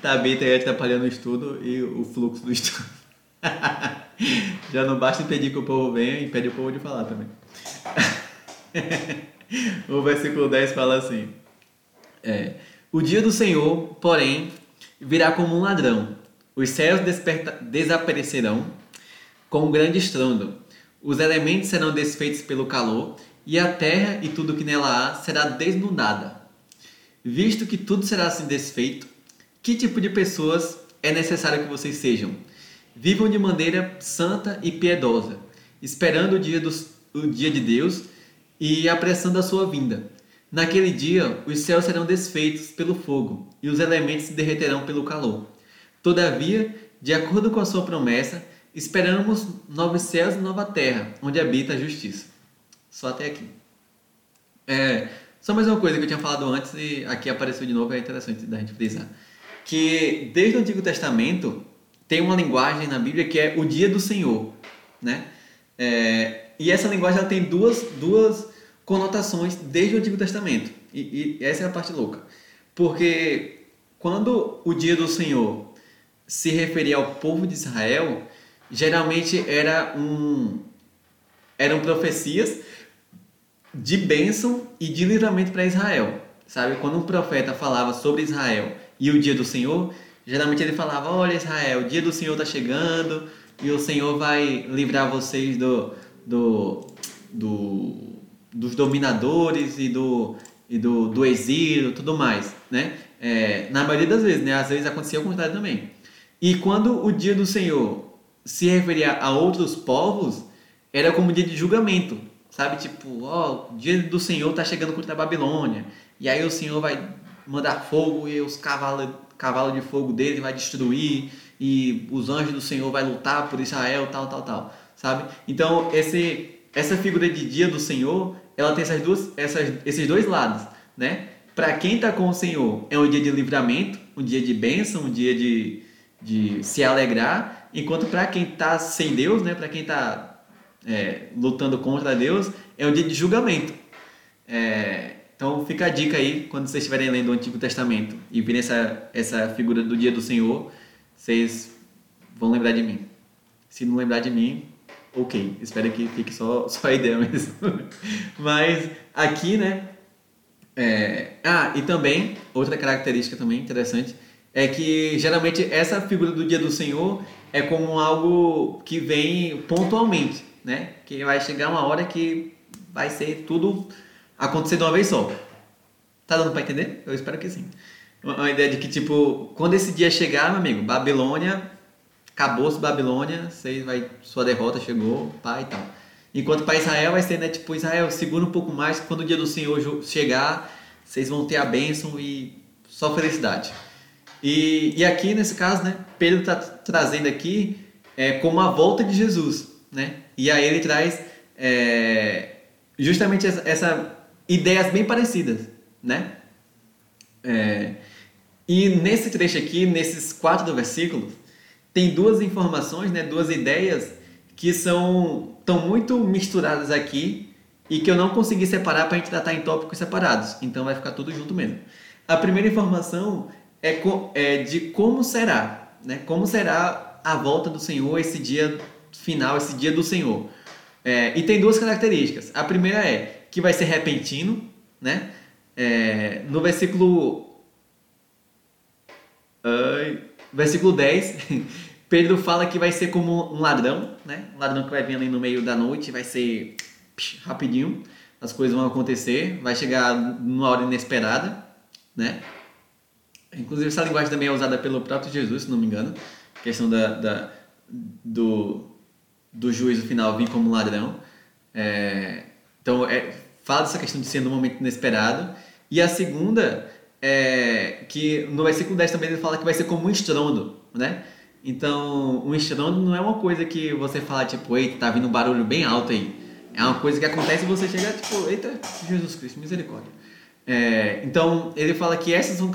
Tá bem, tá atrapalhando o estudo e o fluxo do estudo. Já não basta impedir que o povo venha, impede o povo de falar também. o versículo 10 fala assim: é, O dia do Senhor, porém, virá como um ladrão. Os céus desaparecerão com um grande estrondo os elementos serão desfeitos pelo calor, e a terra e tudo que nela há será desnudada. Visto que tudo será assim desfeito, que tipo de pessoas é necessário que vocês sejam? Vivam de maneira santa e piedosa, esperando o dia, dos, o dia de Deus e apressando a sua vinda. Naquele dia, os céus serão desfeitos pelo fogo e os elementos se derreterão pelo calor. Todavia, de acordo com a sua promessa, Esperamos novos céus e nova terra, onde habita a justiça. Só até aqui. É, só mais uma coisa que eu tinha falado antes e aqui apareceu de novo, é interessante da gente frisar. Que desde o Antigo Testamento tem uma linguagem na Bíblia que é o dia do Senhor, né? É, e essa linguagem ela tem duas, duas conotações desde o Antigo Testamento. E, e essa é a parte louca. Porque quando o dia do Senhor se referia ao povo de Israel, geralmente era um, eram profecias de bênção e de livramento para Israel. Sabe? Quando um profeta falava sobre Israel e o dia do Senhor, geralmente ele falava: Olha, Israel, o dia do Senhor está chegando e o Senhor vai livrar vocês do, do, do, dos dominadores e do, e do, do exílio tudo mais. Né? É, na maioria das vezes, né? às vezes acontecia o contrário também. E quando o dia do Senhor se referia a outros povos, era como dia de julgamento, sabe? Tipo, ó, o dia do Senhor tá chegando contra a Babilônia, e aí o Senhor vai mandar fogo e os cavalos cavalo de fogo dele vai destruir, e os anjos do Senhor vai lutar por Israel, tal, tal, tal, sabe? Então, esse, essa figura de dia do Senhor, ela tem essas duas, essas, esses dois lados, né? Para quem está com o Senhor, é um dia de livramento, um dia de bênção, um dia de, de se alegrar, Enquanto para quem está sem Deus, né, para quem está é, lutando contra Deus, é um dia de julgamento. É, então fica a dica aí, quando vocês estiverem lendo o Antigo Testamento e virem essa, essa figura do dia do Senhor, vocês vão lembrar de mim. Se não lembrar de mim, ok. Espero que fique só, só a ideia mesmo. Mas aqui, né? É... Ah, e também, outra característica também interessante, é que geralmente essa figura do dia do Senhor é como algo que vem pontualmente, né? Que vai chegar uma hora que vai ser tudo acontecer de uma vez só. Tá dando para entender? Eu espero que sim. Uma ideia de que, tipo, quando esse dia chegar, meu amigo, Babilônia, acabou-se Babilônia, você vai, sua derrota chegou, pai e tal. Enquanto para Israel vai ser, né, tipo, Israel, segura um pouco mais, quando o dia do Senhor chegar, vocês vão ter a bênção e só felicidade. E, e aqui, nesse caso, né, Pedro está trazendo aqui é, como a volta de Jesus, né? E aí ele traz é, justamente essa, ideias bem parecidas, né? É, e nesse trecho aqui, nesses quatro versículos, tem duas informações, né, duas ideias que são tão muito misturadas aqui e que eu não consegui separar para a gente tratar em tópicos separados. Então vai ficar tudo junto mesmo. A primeira informação é, é de como será, né? Como será a volta do Senhor, esse dia final, esse dia do Senhor. É, e tem duas características. A primeira é que vai ser repentino, né? É, no versículo versículo 10, Pedro fala que vai ser como um ladrão, né? Um ladrão que vai vir ali no meio da noite, vai ser psh, rapidinho, as coisas vão acontecer, vai chegar numa hora inesperada, né? Inclusive essa linguagem também é usada pelo próprio Jesus, se não me engano, a questão da, da do, do juízo final vir como ladrão. É, então, é, fala dessa questão de ser no momento inesperado. E a segunda é que no versículo 10 também ele fala que vai ser como um estrondo, né? Então, um estrondo não é uma coisa que você fala, tipo, eita, tá vindo um barulho bem alto aí. É uma coisa que acontece e você chega, tipo, eita, Jesus Cristo, misericórdia. É, então, ele fala que essas são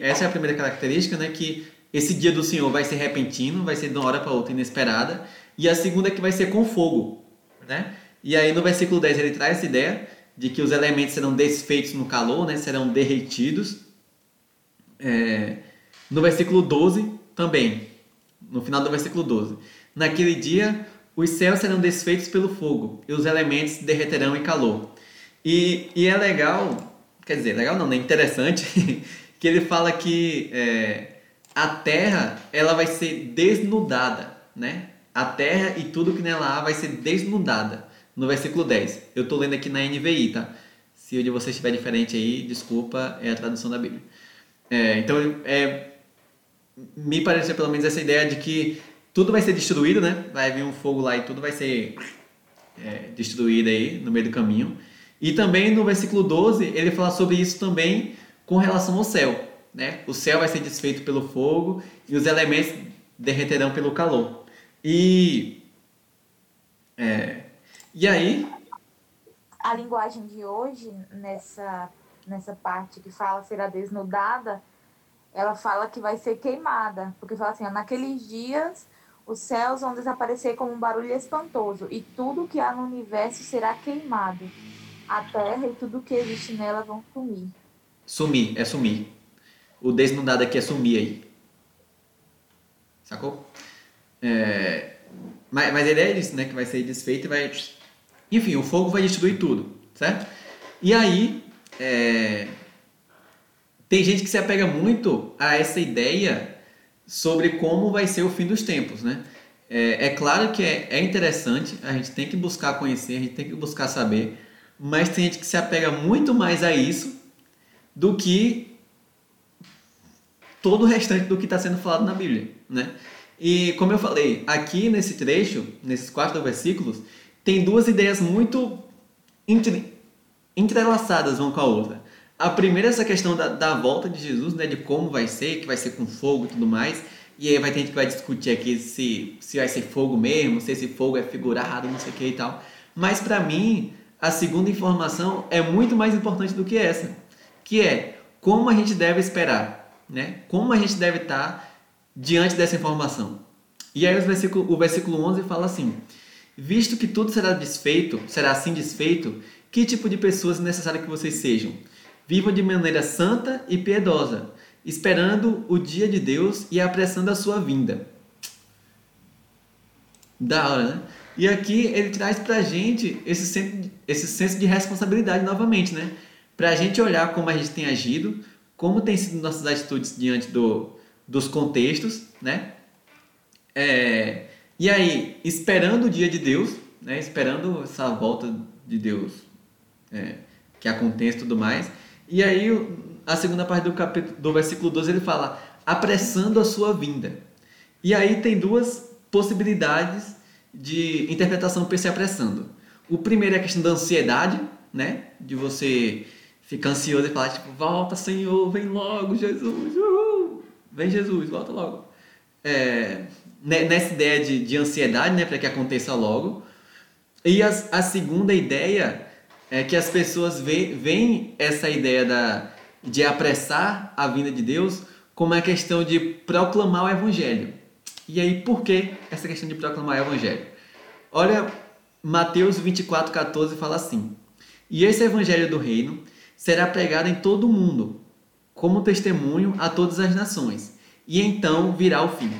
essa é a primeira característica, né? Que esse dia do Senhor vai ser repentino, vai ser de uma hora para outra inesperada. E a segunda é que vai ser com fogo, né? E aí no versículo 10 ele traz essa ideia de que os elementos serão desfeitos no calor, né? Serão derretidos. É, no versículo 12 também, no final do versículo 12. Naquele dia os céus serão desfeitos pelo fogo e os elementos derreterão em calor. E, e é legal quer dizer, legal não, né? Interessante que ele fala que é, a terra ela vai ser desnudada, né? A terra e tudo que nela há vai ser desnudada. No versículo 10. Eu estou lendo aqui na NVI, tá? Se o de vocês estiver diferente aí, desculpa, é a tradução da Bíblia. É, então, é, me pareceu pelo menos essa ideia de que tudo vai ser destruído, né? Vai vir um fogo lá e tudo vai ser é, destruído aí no meio do caminho. E também no versículo 12, ele fala sobre isso também com relação ao céu. Né? O céu vai ser desfeito pelo fogo e os elementos derreterão pelo calor. E, é, e aí. A linguagem de hoje, nessa, nessa parte que fala será desnudada, ela fala que vai ser queimada. Porque fala assim: ó, naqueles dias os céus vão desaparecer como um barulho espantoso e tudo que há no universo será queimado a terra e tudo que existe nela vão sumir. Sumir, é sumir. O desnudado aqui é sumir aí. Sacou? É, mas, mas a ideia é isso, né? Que vai ser desfeito e vai. Enfim, o fogo vai destruir tudo, certo? E aí, é, tem gente que se apega muito a essa ideia sobre como vai ser o fim dos tempos, né? É, é claro que é, é interessante, a gente tem que buscar conhecer, a gente tem que buscar saber, mas tem gente que se apega muito mais a isso do que todo o restante do que está sendo falado na Bíblia, né? E como eu falei, aqui nesse trecho, nesses quatro versículos, tem duas ideias muito entre, entrelaçadas uma com a outra. A primeira é essa questão da, da volta de Jesus, né, de como vai ser, que vai ser com fogo e tudo mais. E aí vai ter gente que vai discutir aqui se, se vai ser fogo mesmo, se esse fogo é figurado, não sei o que e tal. Mas para mim, a segunda informação é muito mais importante do que essa, que é como a gente deve esperar, né? Como a gente deve estar diante dessa informação. E aí o versículo, o versículo 11 fala assim: Visto que tudo será desfeito, será assim desfeito, que tipo de pessoas é necessário que vocês sejam? Vivam de maneira santa e piedosa, esperando o dia de Deus e apressando a sua vinda. Da hora, né? E aqui ele traz pra gente esse senso, esse senso de responsabilidade novamente, né? Pra gente olhar como a gente tem agido, como tem sido nossas atitudes diante do, dos contextos, né? É, e aí, esperando o dia de Deus, né? Esperando essa volta de Deus é, que aconteça e tudo mais. E aí, a segunda parte do, capítulo, do versículo 12, ele fala, apressando a sua vinda. E aí tem duas possibilidades de interpretação para esse apressando. O primeiro é a questão da ansiedade, né? De você ficar ansioso e falar, tipo, volta, Senhor, vem logo, Jesus, uhul. vem Jesus, volta logo. É, nessa ideia de, de ansiedade, né, para que aconteça logo. E a, a segunda ideia é que as pessoas veem essa ideia da, de apressar a vinda de Deus como a questão de proclamar o Evangelho. E aí, por que essa questão de proclamar o Evangelho? Olha, Mateus 24, 14 fala assim: E esse Evangelho do Reino será pregado em todo o mundo, como testemunho a todas as nações, e então virá o fim.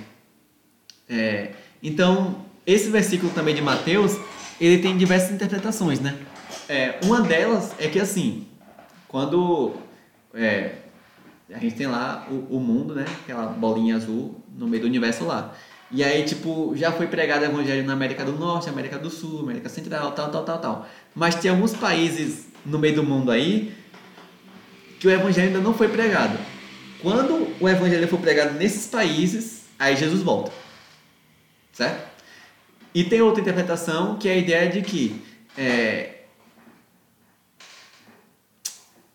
É, então, esse versículo também de Mateus, ele tem diversas interpretações, né? É, uma delas é que assim, quando é, a gente tem lá o, o, mundo, né? Aquela bolinha azul no meio do universo lá. E aí, tipo, já foi pregado o evangelho na América do Norte, América do Sul, América Central, tal, tal, tal, tal. Mas tem alguns países no meio do mundo aí que o evangelho ainda não foi pregado. Quando o evangelho for pregado nesses países, aí Jesus volta. Certo? E tem outra interpretação que é a ideia de que é,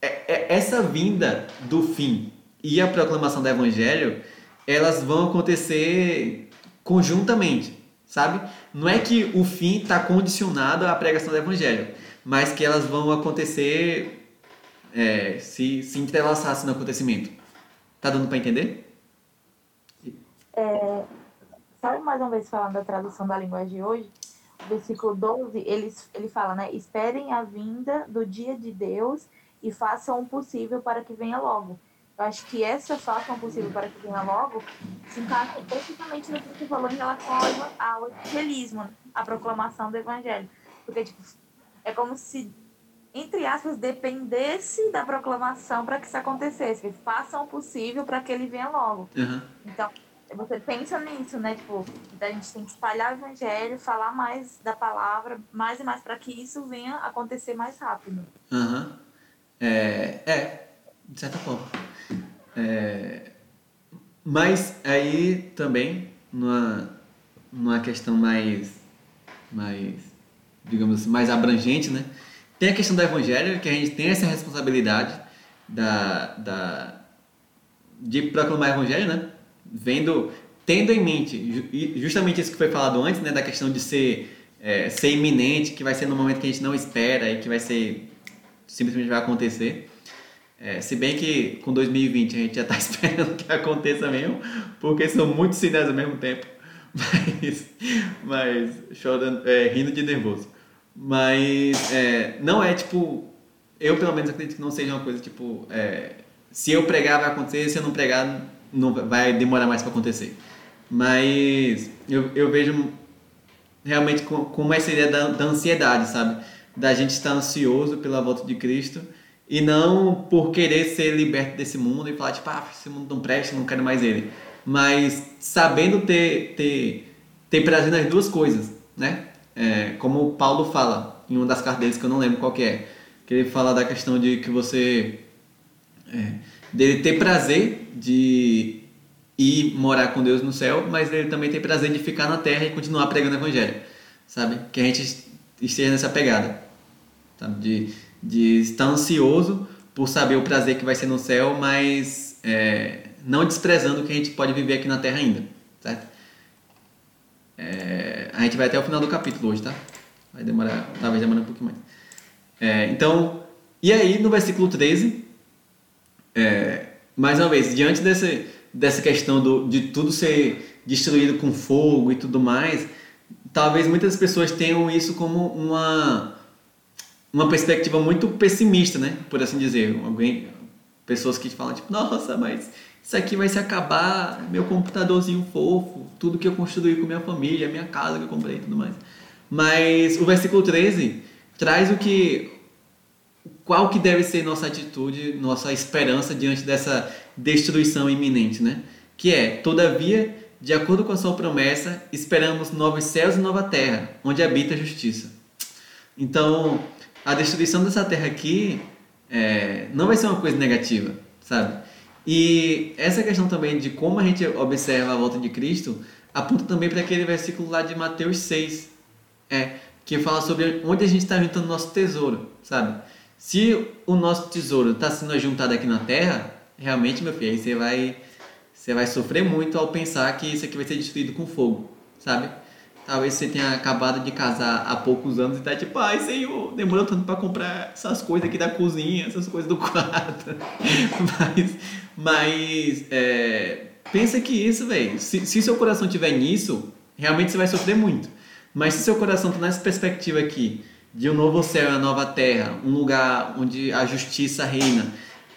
é, é, essa vinda do fim e a proclamação do evangelho, elas vão acontecer conjuntamente, sabe? Não é que o fim está condicionado à pregação do evangelho, mas que elas vão acontecer é, se, se entrelaçasse no acontecimento. Tá dando para entender? É, Sabe mais uma vez falando da tradução da linguagem de hoje? O versículo 12, ele, ele fala, né? Esperem a vinda do dia de Deus e façam o possível para que venha logo. Eu acho que essa façam o possível para que venha logo se encaixa precisamente no que você falou em relação ao, evangelismo, a proclamação do evangelho. Porque, tipo, é como se, entre aspas, dependesse da proclamação para que isso acontecesse. Façam o possível para que ele venha logo. Uhum. Então, você pensa nisso, né? Tipo, a gente tem que espalhar o evangelho, falar mais da palavra, mais e mais, para que isso venha acontecer mais rápido. Uhum. É, é, de certa forma. É, mas aí também, numa, numa questão mais, mais, digamos assim, mais abrangente, né? Tem a questão do evangelho, que a gente tem essa responsabilidade da, da, de proclamar o evangelho, né? Vendo, tendo em mente justamente isso que foi falado antes, né, da questão de ser, é, ser iminente, que vai ser no momento que a gente não espera e que vai ser simplesmente vai acontecer. É, se bem que com 2020 a gente já está esperando que aconteça mesmo, porque são muitos sinais ao mesmo tempo, mas, mas chorando, é, rindo de nervoso. Mas é, não é tipo, eu pelo menos acredito que não seja uma coisa tipo, é, se eu pregar vai acontecer, se eu não pregar não vai demorar mais para acontecer. Mas eu, eu vejo realmente com, com essa ideia da, da ansiedade, sabe? Da gente estar ansioso pela volta de Cristo e não por querer ser liberto desse mundo e falar, tipo, ah, esse mundo não presta, não quero mais ele. Mas sabendo ter, ter, ter prazer nas duas coisas, né? É, como o Paulo fala em uma das cartas deles, que eu não lembro qual que é, que ele fala da questão de que você... É, dele ter prazer de ir morar com Deus no céu, mas ele também tem prazer de ficar na terra e continuar pregando o evangelho, sabe? Que a gente esteja nessa pegada, sabe? De, de estar ansioso por saber o prazer que vai ser no céu, mas é, não desprezando o que a gente pode viver aqui na terra ainda, certo? É, a gente vai até o final do capítulo hoje, tá? Vai demorar, talvez demore um pouquinho mais. É, então, e aí no versículo 13, é, mais uma vez, diante desse, dessa questão do, de tudo ser destruído com fogo e tudo mais, talvez muitas pessoas tenham isso como uma, uma perspectiva muito pessimista, né? Por assim dizer. Alguém, pessoas que falam, tipo, nossa, mas isso aqui vai se acabar, meu computadorzinho fofo, tudo que eu construí com minha família, minha casa que eu comprei e tudo mais. Mas o versículo 13 traz o que qual que deve ser nossa atitude, nossa esperança diante dessa destruição iminente, né? Que é, todavia, de acordo com a sua promessa, esperamos novos céus e nova terra, onde habita a justiça. Então, a destruição dessa terra aqui é, não vai ser uma coisa negativa, sabe? E essa questão também de como a gente observa a volta de Cristo aponta também para aquele versículo lá de Mateus 6, é, que fala sobre onde a gente está juntando nosso tesouro, sabe? Se o nosso tesouro está sendo juntado aqui na terra, realmente, meu filho, aí você vai, você vai sofrer muito ao pensar que isso aqui vai ser destruído com fogo, sabe? Talvez você tenha acabado de casar há poucos anos e tá tipo, ai Senhor, demorou tanto para comprar essas coisas aqui da cozinha, essas coisas do quarto. mas mas é, pensa que isso, velho, se, se seu coração tiver nisso, realmente você vai sofrer muito. Mas se seu coração tá nessa perspectiva aqui, de um novo céu e uma nova terra, um lugar onde a justiça reina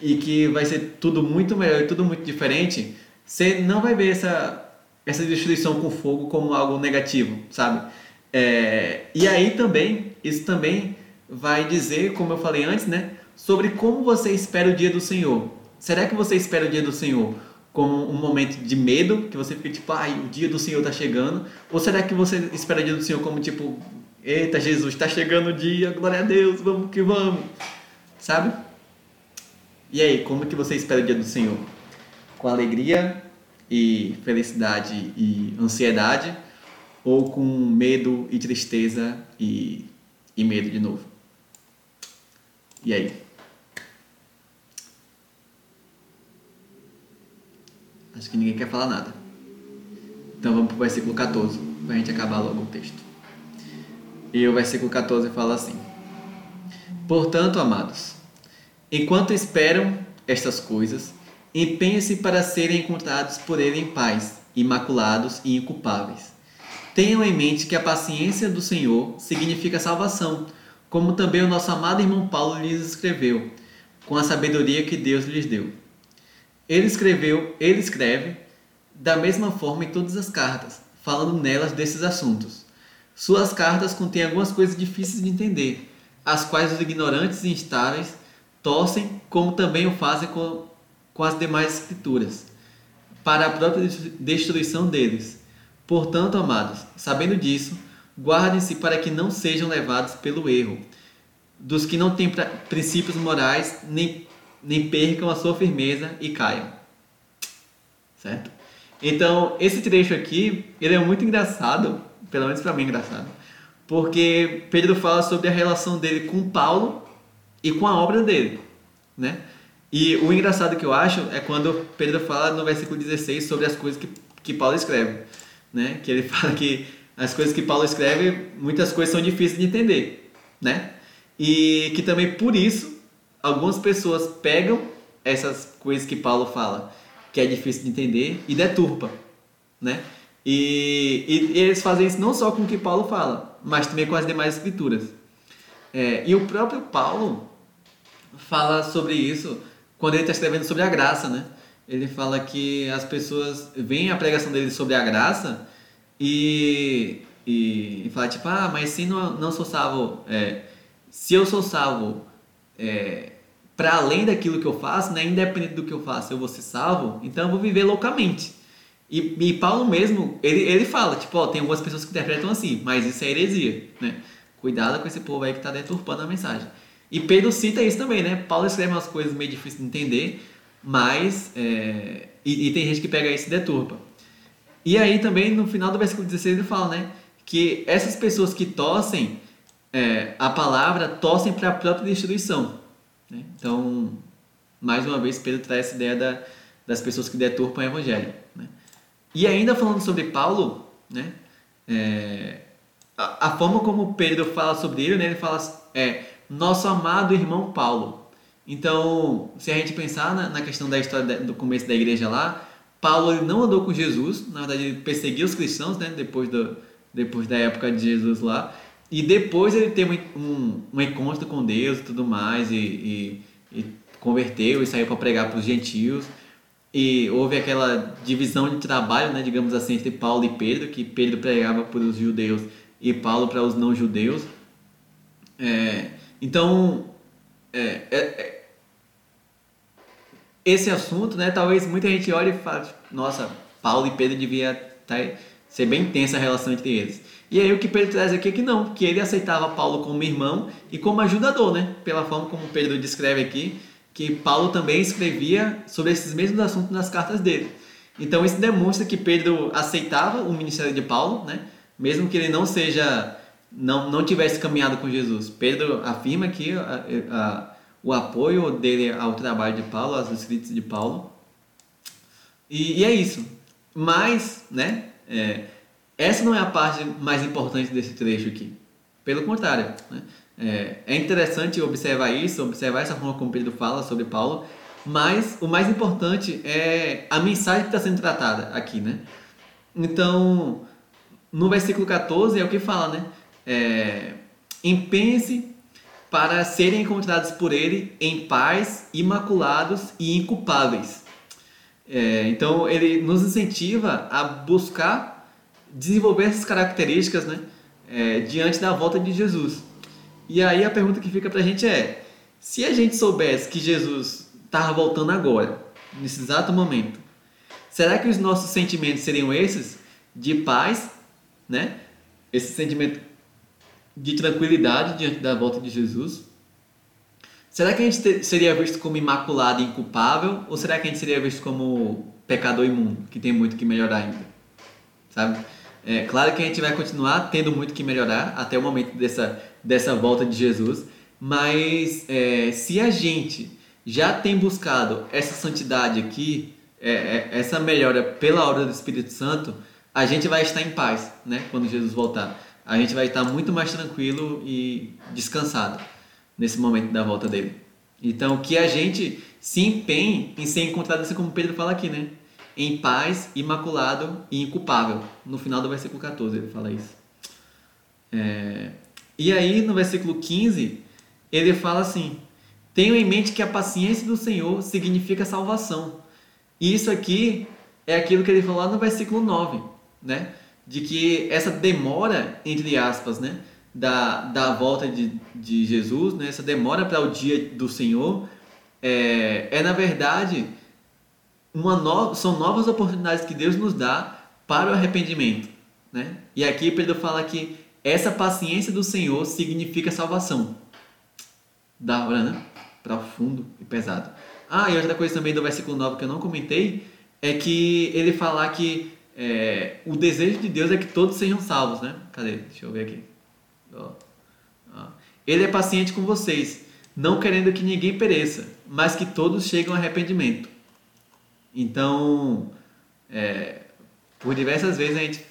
e que vai ser tudo muito melhor e tudo muito diferente, você não vai ver essa essa destruição com fogo como algo negativo, sabe? É, e aí também, isso também vai dizer, como eu falei antes, né? Sobre como você espera o dia do Senhor. Será que você espera o dia do Senhor como um momento de medo, que você fica tipo, ai, o dia do Senhor está chegando? Ou será que você espera o dia do Senhor como tipo, eita Jesus, está chegando o dia, glória a Deus, vamos que vamos, sabe? E aí, como que você espera o dia do Senhor? Com alegria e felicidade e ansiedade, ou com medo e tristeza e, e medo de novo? E aí? Acho que ninguém quer falar nada. Então vamos para o versículo 14, para a gente acabar logo o texto. E o versículo 14 fala assim: Portanto, amados, enquanto esperam estas coisas, empenhem-se para serem encontrados por Ele em paz, imaculados e inculpáveis. Tenham em mente que a paciência do Senhor significa salvação, como também o nosso amado irmão Paulo lhes escreveu, com a sabedoria que Deus lhes deu. Ele escreveu, ele escreve da mesma forma em todas as cartas, falando nelas desses assuntos. Suas cartas contêm algumas coisas difíceis de entender, as quais os ignorantes e instáveis torcem, como também o fazem com, com as demais escrituras, para a própria destruição deles. Portanto, amados, sabendo disso, guardem-se para que não sejam levados pelo erro, dos que não têm princípios morais nem nem percam a sua firmeza e caiam. Certo? Então, esse trecho aqui, ele é muito engraçado, pelo menos para mim é engraçado, porque Pedro fala sobre a relação dele com Paulo e com a obra dele, né? E o engraçado que eu acho é quando Pedro fala no versículo 16 sobre as coisas que, que Paulo escreve, né? Que ele fala que as coisas que Paulo escreve, muitas coisas são difíceis de entender, né? E que também por isso algumas pessoas pegam essas coisas que Paulo fala, que é difícil de entender, e deturpa, né? E, e, eles fazem isso não só com o que Paulo fala, mas também com as demais escrituras. É, e o próprio Paulo fala sobre isso quando ele está escrevendo sobre a graça, né? Ele fala que as pessoas veem a pregação dele sobre a graça e, e, e fala tipo, ah, mas se não, não sou salvo, é, se eu sou salvo é, para além daquilo que eu faço, né, independente do que eu faço, eu vou ser salvo, então eu vou viver loucamente. E, e Paulo mesmo, ele, ele fala, tipo, ó, tem algumas pessoas que interpretam assim, mas isso é heresia, né? Cuidado com esse povo aí que está deturpando a mensagem. E Pedro cita isso também, né? Paulo escreve umas coisas meio difíceis de entender, mas. É, e, e, tem gente que pega isso e deturpa. E aí também, no final do versículo 16, ele fala, né? Que essas pessoas que tossem é, a palavra, tossem para a própria destruição. Né? Então, mais uma vez, Pedro traz essa ideia da, das pessoas que deturpam o evangelho. E ainda falando sobre Paulo, né? É, a, a, forma como Pedro fala sobre ele, né? ele fala é nosso amado irmão Paulo. Então, se a gente pensar na, na questão da história do começo da igreja lá, Paulo não andou com Jesus, na verdade ele perseguiu os cristãos, né? Depois, do, depois da época de Jesus lá. E depois ele teve um, um, um encontro com Deus e tudo mais, e, e, e converteu e saiu para pregar para os gentios. E houve aquela divisão de trabalho, né, digamos assim, entre Paulo e Pedro, que Pedro pregava para os judeus e Paulo para os não-judeus. É, então, é, é, é, esse assunto, né, talvez muita gente olhe e fale, nossa, Paulo e Pedro devia tá, ser bem tensa a relação entre eles. E aí o que Pedro traz aqui é que não, que ele aceitava Paulo como irmão e como ajudador, né? Pela forma como Pedro descreve aqui, que Paulo também escrevia sobre esses mesmos assuntos nas cartas dele. Então isso demonstra que Pedro aceitava o ministério de Paulo, né? Mesmo que ele não seja não não tivesse caminhado com Jesus. Pedro afirma que a, a, o apoio dele ao trabalho de Paulo, aos escritos de Paulo. E, e é isso. Mas, né? É, essa não é a parte mais importante desse trecho aqui. Pelo contrário, né? É, é interessante observar isso, observar essa forma como Pedro fala sobre Paulo, mas o mais importante é a mensagem que está sendo tratada aqui, né? Então, no versículo 14 é o que fala, né? É, Empenhe-se para serem encontrados por ele em paz, imaculados e inculpáveis. É, então, ele nos incentiva a buscar desenvolver essas características né, é, diante da volta de Jesus. E aí a pergunta que fica para a gente é: se a gente soubesse que Jesus estava voltando agora, nesse exato momento, será que os nossos sentimentos seriam esses de paz, né? Esse sentimento de tranquilidade diante da volta de Jesus? Será que a gente seria visto como imaculado e inculpável? Ou será que a gente seria visto como pecador imundo, que tem muito que melhorar ainda? Sabe? É claro que a gente vai continuar tendo muito que melhorar até o momento dessa, dessa volta de Jesus, mas é, se a gente já tem buscado essa santidade aqui, é, é, essa melhora pela obra do Espírito Santo, a gente vai estar em paz, né? Quando Jesus voltar, a gente vai estar muito mais tranquilo e descansado nesse momento da volta dele. Então, que a gente se empenhe em ser encontrado assim como Pedro fala aqui, né? em paz, imaculado e inculpável. No final do versículo 14 ele fala isso. É... E aí no versículo 15 ele fala assim: Tenho em mente que a paciência do Senhor significa salvação. E isso aqui é aquilo que ele falou lá no versículo 9, né? De que essa demora, entre aspas, né? Da, da volta de, de Jesus, né? essa demora para o dia do Senhor, é, é na verdade uma no... são novas oportunidades que Deus nos dá para o arrependimento. Né? E aqui Pedro fala que essa paciência do Senhor significa salvação. Da hora, né? Profundo e pesado. Ah, e outra coisa também do versículo 9 que eu não comentei é que ele fala que é, o desejo de Deus é que todos sejam salvos, né? Cadê? Deixa eu ver aqui. Ó. Ó. Ele é paciente com vocês, não querendo que ninguém pereça, mas que todos cheguem ao arrependimento. Então, é, por diversas vezes a gente.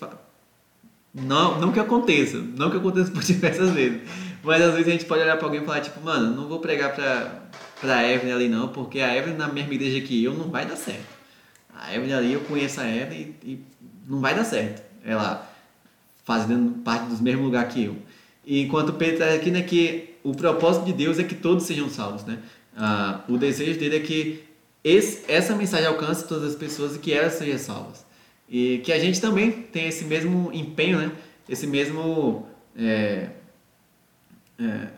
Não, não que aconteça, não que aconteça por diversas vezes, mas às vezes a gente pode olhar para alguém e falar, tipo, mano, não vou pregar pra, pra Evelyn ali não, porque a Evelyn na mesma igreja que eu não vai dar certo. A Evelyn ali, eu conheço a Evelyn e, e não vai dar certo. Ela fazendo parte dos mesmos lugares que eu. E enquanto Pedro traz aqui, né, que o propósito de Deus é que todos sejam salvos, né? Ah, o desejo dele é que esse, essa mensagem alcance todas as pessoas e que elas sejam salvas. E que a gente também tenha esse mesmo empenho, né? esse mesmo. É, é,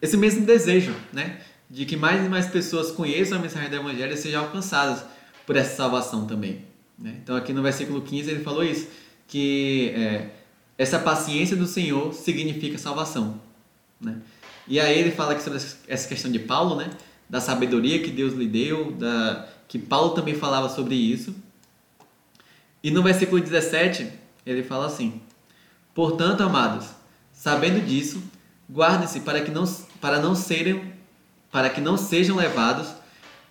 esse mesmo desejo, né? De que mais e mais pessoas conheçam a mensagem do Evangelho e sejam alcançadas por essa salvação também. Né? Então, aqui no versículo 15, ele falou isso: que é, essa paciência do Senhor significa salvação. Né? E aí ele fala aqui sobre essa questão de Paulo, né? Da sabedoria que Deus lhe deu, da que Paulo também falava sobre isso. E no versículo 17, ele fala assim: Portanto, amados, sabendo disso, guardem-se para que não para não serem para que não sejam levados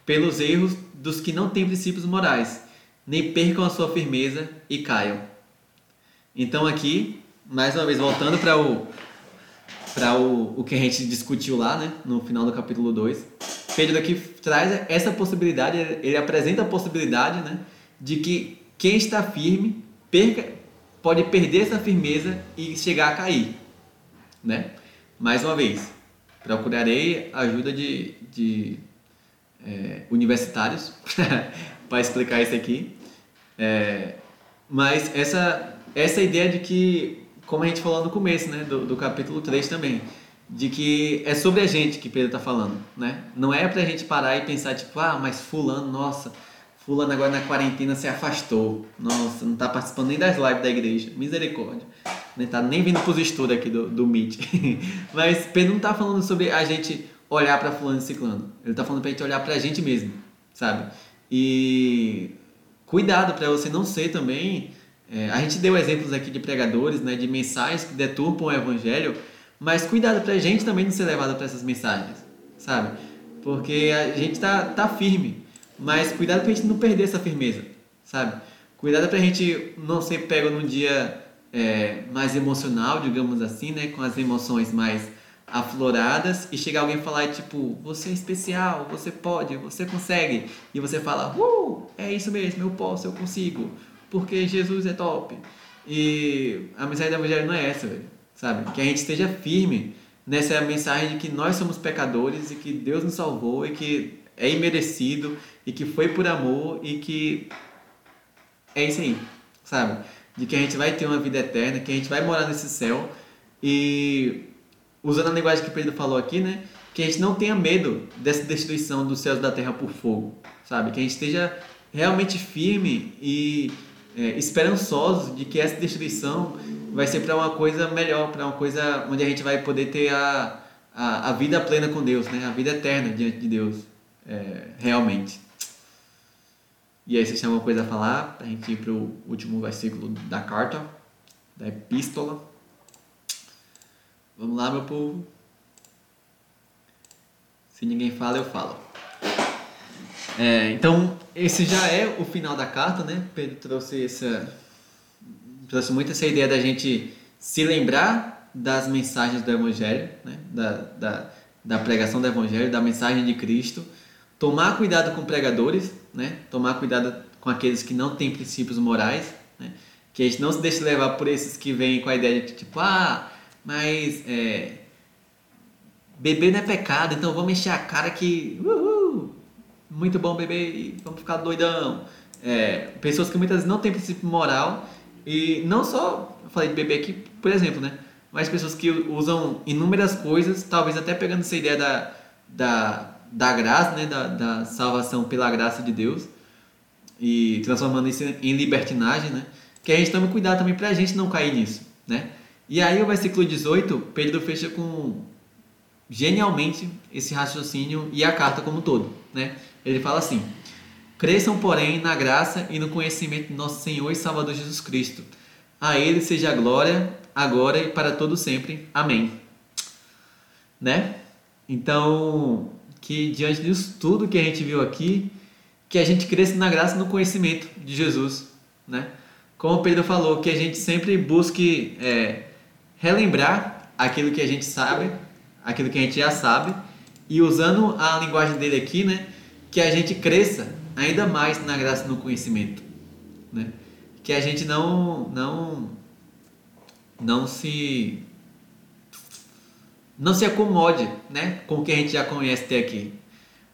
pelos erros dos que não têm princípios morais, nem percam a sua firmeza e caiam. Então aqui, mais uma vez voltando para o para o, o que a gente discutiu lá, né, no final do capítulo 2. Pedro aqui traz essa possibilidade, ele apresenta a possibilidade, né, de que quem está firme perca, pode perder essa firmeza e chegar a cair, né? Mais uma vez, procurarei ajuda de, de é, universitários para explicar isso aqui. É, mas essa, essa ideia de que como a gente falou no começo, né, do, do capítulo 3 também, de que é sobre a gente que Pedro está falando, né? Não é para a gente parar e pensar tipo, ah, mas fulano, nossa, fulano agora na quarentena se afastou. Nossa, não tá participando nem das lives da igreja. Misericórdia. Não tá nem vindo pros estudos aqui do, do Meet. Mas Pedro não tá falando sobre a gente olhar para fulano e ciclano. Ele tá falando pra gente olhar pra gente mesmo, sabe? E cuidado para você não ser também. É, a gente deu exemplos aqui de pregadores, né, de mensagens que deturpam o evangelho, mas cuidado para a gente também não ser levado para essas mensagens, sabe? Porque a gente tá, tá firme, mas cuidado para a gente não perder essa firmeza, sabe? Cuidado para a gente não ser pego num dia é, mais emocional, digamos assim, né, com as emoções mais afloradas e chegar alguém falar tipo, você é especial, você pode, você consegue. E você fala, uh, é isso mesmo, eu posso, eu consigo, porque Jesus é top. E a mensagem do Evangelho não é essa, velho, sabe? Que a gente esteja firme nessa mensagem de que nós somos pecadores e que Deus nos salvou e que é imerecido e que foi por amor e que é isso aí, sabe? De que a gente vai ter uma vida eterna, que a gente vai morar nesse céu e usando a linguagem que Pedro falou aqui, né? Que a gente não tenha medo dessa destruição dos céus da terra por fogo, sabe? Que a gente esteja realmente firme e é, esperançoso de que essa destruição vai ser para uma coisa melhor, para uma coisa onde a gente vai poder ter a, a, a, vida plena com Deus, né? A vida eterna diante de Deus, é, realmente. E aí, vocês têm alguma coisa a falar para a gente ir para o último versículo da carta, da epístola? Vamos lá, meu povo. Se ninguém fala, eu falo. É, então, esse já é o final da carta, né? Pedro trouxe essa. trouxe muito essa ideia da gente se lembrar das mensagens do Evangelho, né? da, da, da pregação do Evangelho, da mensagem de Cristo. Tomar cuidado com pregadores, né? tomar cuidado com aqueles que não têm princípios morais, né? que a gente não se deixe levar por esses que vêm com a ideia de tipo, ah mas é, beber não é pecado, então vamos encher a cara que muito bom beber e vamos ficar doidão. É, pessoas que muitas vezes não têm princípio moral e não só, falei de beber aqui, por exemplo, né? Mas pessoas que usam inúmeras coisas, talvez até pegando essa ideia da, da, da graça, né? Da, da salvação pela graça de Deus e transformando isso em libertinagem, né? Que a gente tome cuidado também para a gente não cair nisso, né? E aí o versículo 18, Pedro fecha com genialmente esse raciocínio e a carta como um todo, né? Ele fala assim: Cresçam, porém, na graça e no conhecimento de nosso Senhor e Salvador Jesus Cristo. A ele seja a glória, agora e para todo sempre. Amém. Né? Então, que diante disso tudo que a gente viu aqui, que a gente cresça na graça e no conhecimento de Jesus, né? Como Pedro falou, que a gente sempre busque é, relembrar aquilo que a gente sabe, aquilo que a gente já sabe, e usando a linguagem dele aqui, né, que a gente cresça ainda mais na graça e no conhecimento, né? Que a gente não não não se não se acomode, né, com o que a gente já conhece até aqui.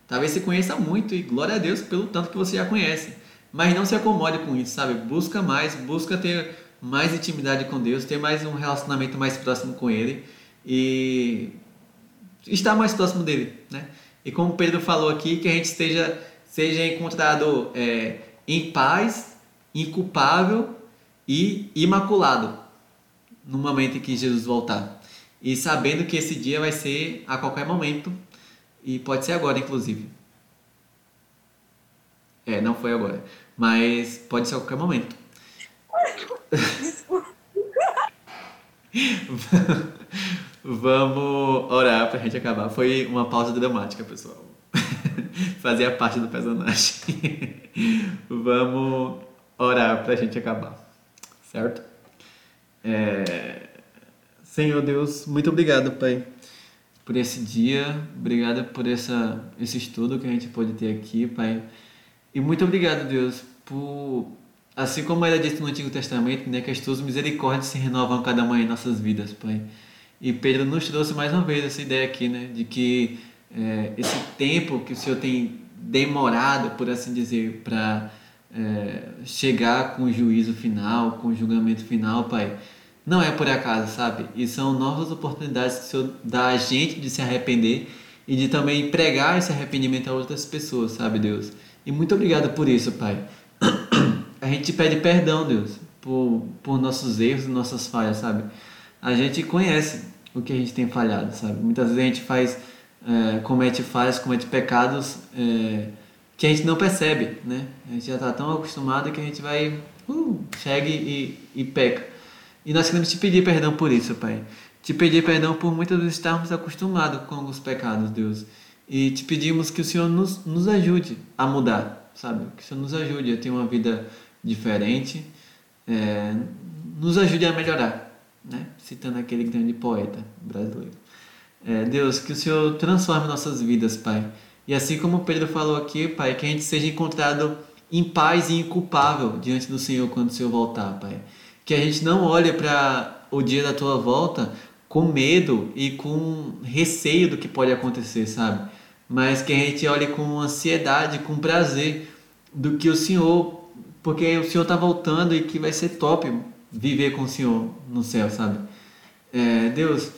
Talvez você conheça muito e glória a Deus pelo tanto que você já conhece, mas não se acomode com isso, sabe? Busca mais, busca ter mais intimidade com Deus, ter mais um relacionamento mais próximo com Ele e estar mais próximo dele, né? E como Pedro falou aqui, que a gente esteja seja encontrado é, em paz, inculpável e imaculado no momento em que Jesus voltar. E sabendo que esse dia vai ser a qualquer momento e pode ser agora, inclusive. É, não foi agora, mas pode ser a qualquer momento. Vamos orar pra gente acabar. Foi uma pausa dramática, pessoal. Fazia parte do personagem. Vamos orar pra gente acabar. Certo? É... Senhor Deus, muito obrigado, Pai, por esse dia. Obrigado por essa, esse estudo que a gente pode ter aqui, Pai. E muito obrigado, Deus, por Assim como era dito no Antigo Testamento, né, que as tuas misericórdias se renovam cada manhã em nossas vidas, Pai. E Pedro nos trouxe mais uma vez essa ideia aqui, né, de que é, esse tempo que o Senhor tem demorado, por assim dizer, para é, chegar com o juízo final, com o julgamento final, Pai, não é por acaso, sabe? E são novas oportunidades que o Senhor dá a gente de se arrepender e de também pregar esse arrependimento a outras pessoas, sabe, Deus? E muito obrigado por isso, Pai. A gente pede perdão, Deus, por, por nossos erros e nossas falhas, sabe? A gente conhece o que a gente tem falhado, sabe? Muitas vezes a gente faz, é, comete falhas, comete pecados é, que a gente não percebe, né? A gente já está tão acostumado que a gente vai, uh, chega e, e peca. E nós queremos te pedir perdão por isso, Pai. Te pedir perdão por muitas vezes estarmos acostumados com os pecados, Deus. E te pedimos que o Senhor nos, nos ajude a mudar, sabe? Que o Senhor nos ajude a ter uma vida diferente, é, nos ajude a melhorar, né? Citando aquele grande poeta brasileiro. É, Deus, que o Senhor transforme nossas vidas, Pai. E assim como Pedro falou aqui, Pai, que a gente seja encontrado em paz e inculpável diante do Senhor quando o Senhor voltar, Pai. Que a gente não olhe para o dia da tua volta com medo e com receio do que pode acontecer, sabe? Mas que a gente olhe com ansiedade, com prazer do que o Senhor, porque o Senhor está voltando e que vai ser top viver com o Senhor no céu, sabe? É, Deus,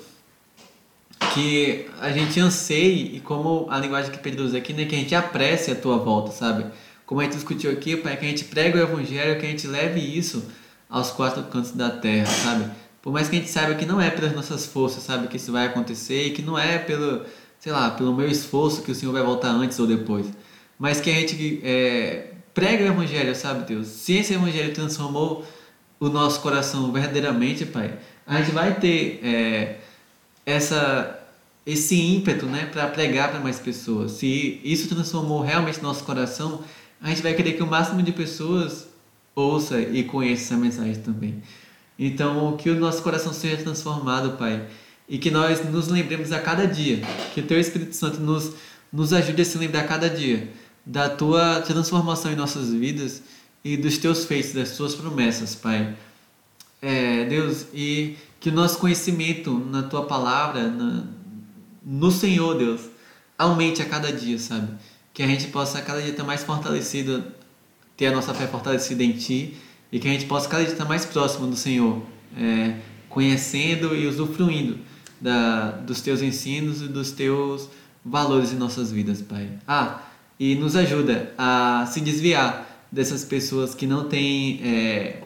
que a gente anseie e como a linguagem que Pedro usa aqui, né, que a gente apresse a tua volta, sabe? Como a gente discutiu aqui, Pai, que a gente pregue o Evangelho, que a gente leve isso aos quatro cantos da terra, sabe? Por mais que a gente saiba que não é pelas nossas forças, sabe, que isso vai acontecer e que não é pelo, sei lá, pelo meu esforço que o Senhor vai voltar antes ou depois. Mas que a gente é, prega o Evangelho, sabe, Deus? Se esse Evangelho transformou o nosso coração verdadeiramente, Pai, a gente vai ter é, essa, esse ímpeto né, para pregar para mais pessoas. Se isso transformou realmente nosso coração, a gente vai querer que o máximo de pessoas ouça e conheça essa mensagem também. Então, que o nosso coração seja transformado, Pai, e que nós nos lembremos a cada dia, que o Teu Espírito Santo nos, nos ajude a se lembrar a cada dia da Tua transformação em nossas vidas e dos Teus feitos, das Tuas promessas, Pai. É, Deus, e que o nosso conhecimento na Tua palavra, na, no Senhor, Deus, aumente a cada dia, sabe? Que a gente possa cada dia estar mais fortalecido, ter a nossa fé fortalecida em Ti e que a gente possa cada dia estar mais próximo do Senhor, é, conhecendo e usufruindo da, dos teus ensinos e dos teus valores em nossas vidas, Pai. Ah, e nos ajuda a se desviar dessas pessoas que não têm é,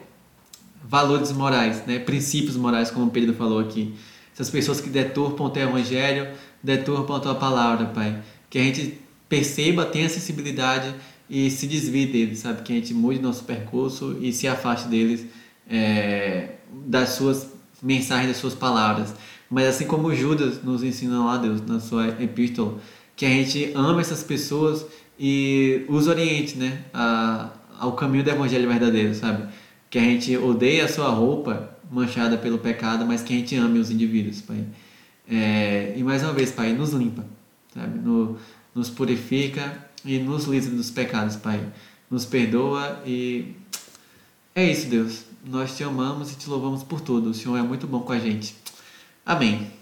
valores morais, né? princípios morais, como o Pedro falou aqui. Essas pessoas que deturpam o teu evangelho, deturpam a tua palavra, Pai. Que a gente perceba, tenha sensibilidade e se desvie deles, sabe? Que a gente mude nosso percurso e se afaste deles é, das suas mensagens, das suas palavras. Mas assim como Judas nos ensina lá, Deus, na sua epístola, que a gente ama essas pessoas e os oriente, né? A, ao caminho do evangelho verdadeiro, sabe? Que a gente odeia a sua roupa manchada pelo pecado, mas que a gente ame os indivíduos, Pai. É, e mais uma vez, Pai, nos limpa, sabe? No, nos purifica e nos livre dos pecados, Pai. Nos perdoa e é isso, Deus. Nós te amamos e te louvamos por tudo. O Senhor é muito bom com a gente. Amém.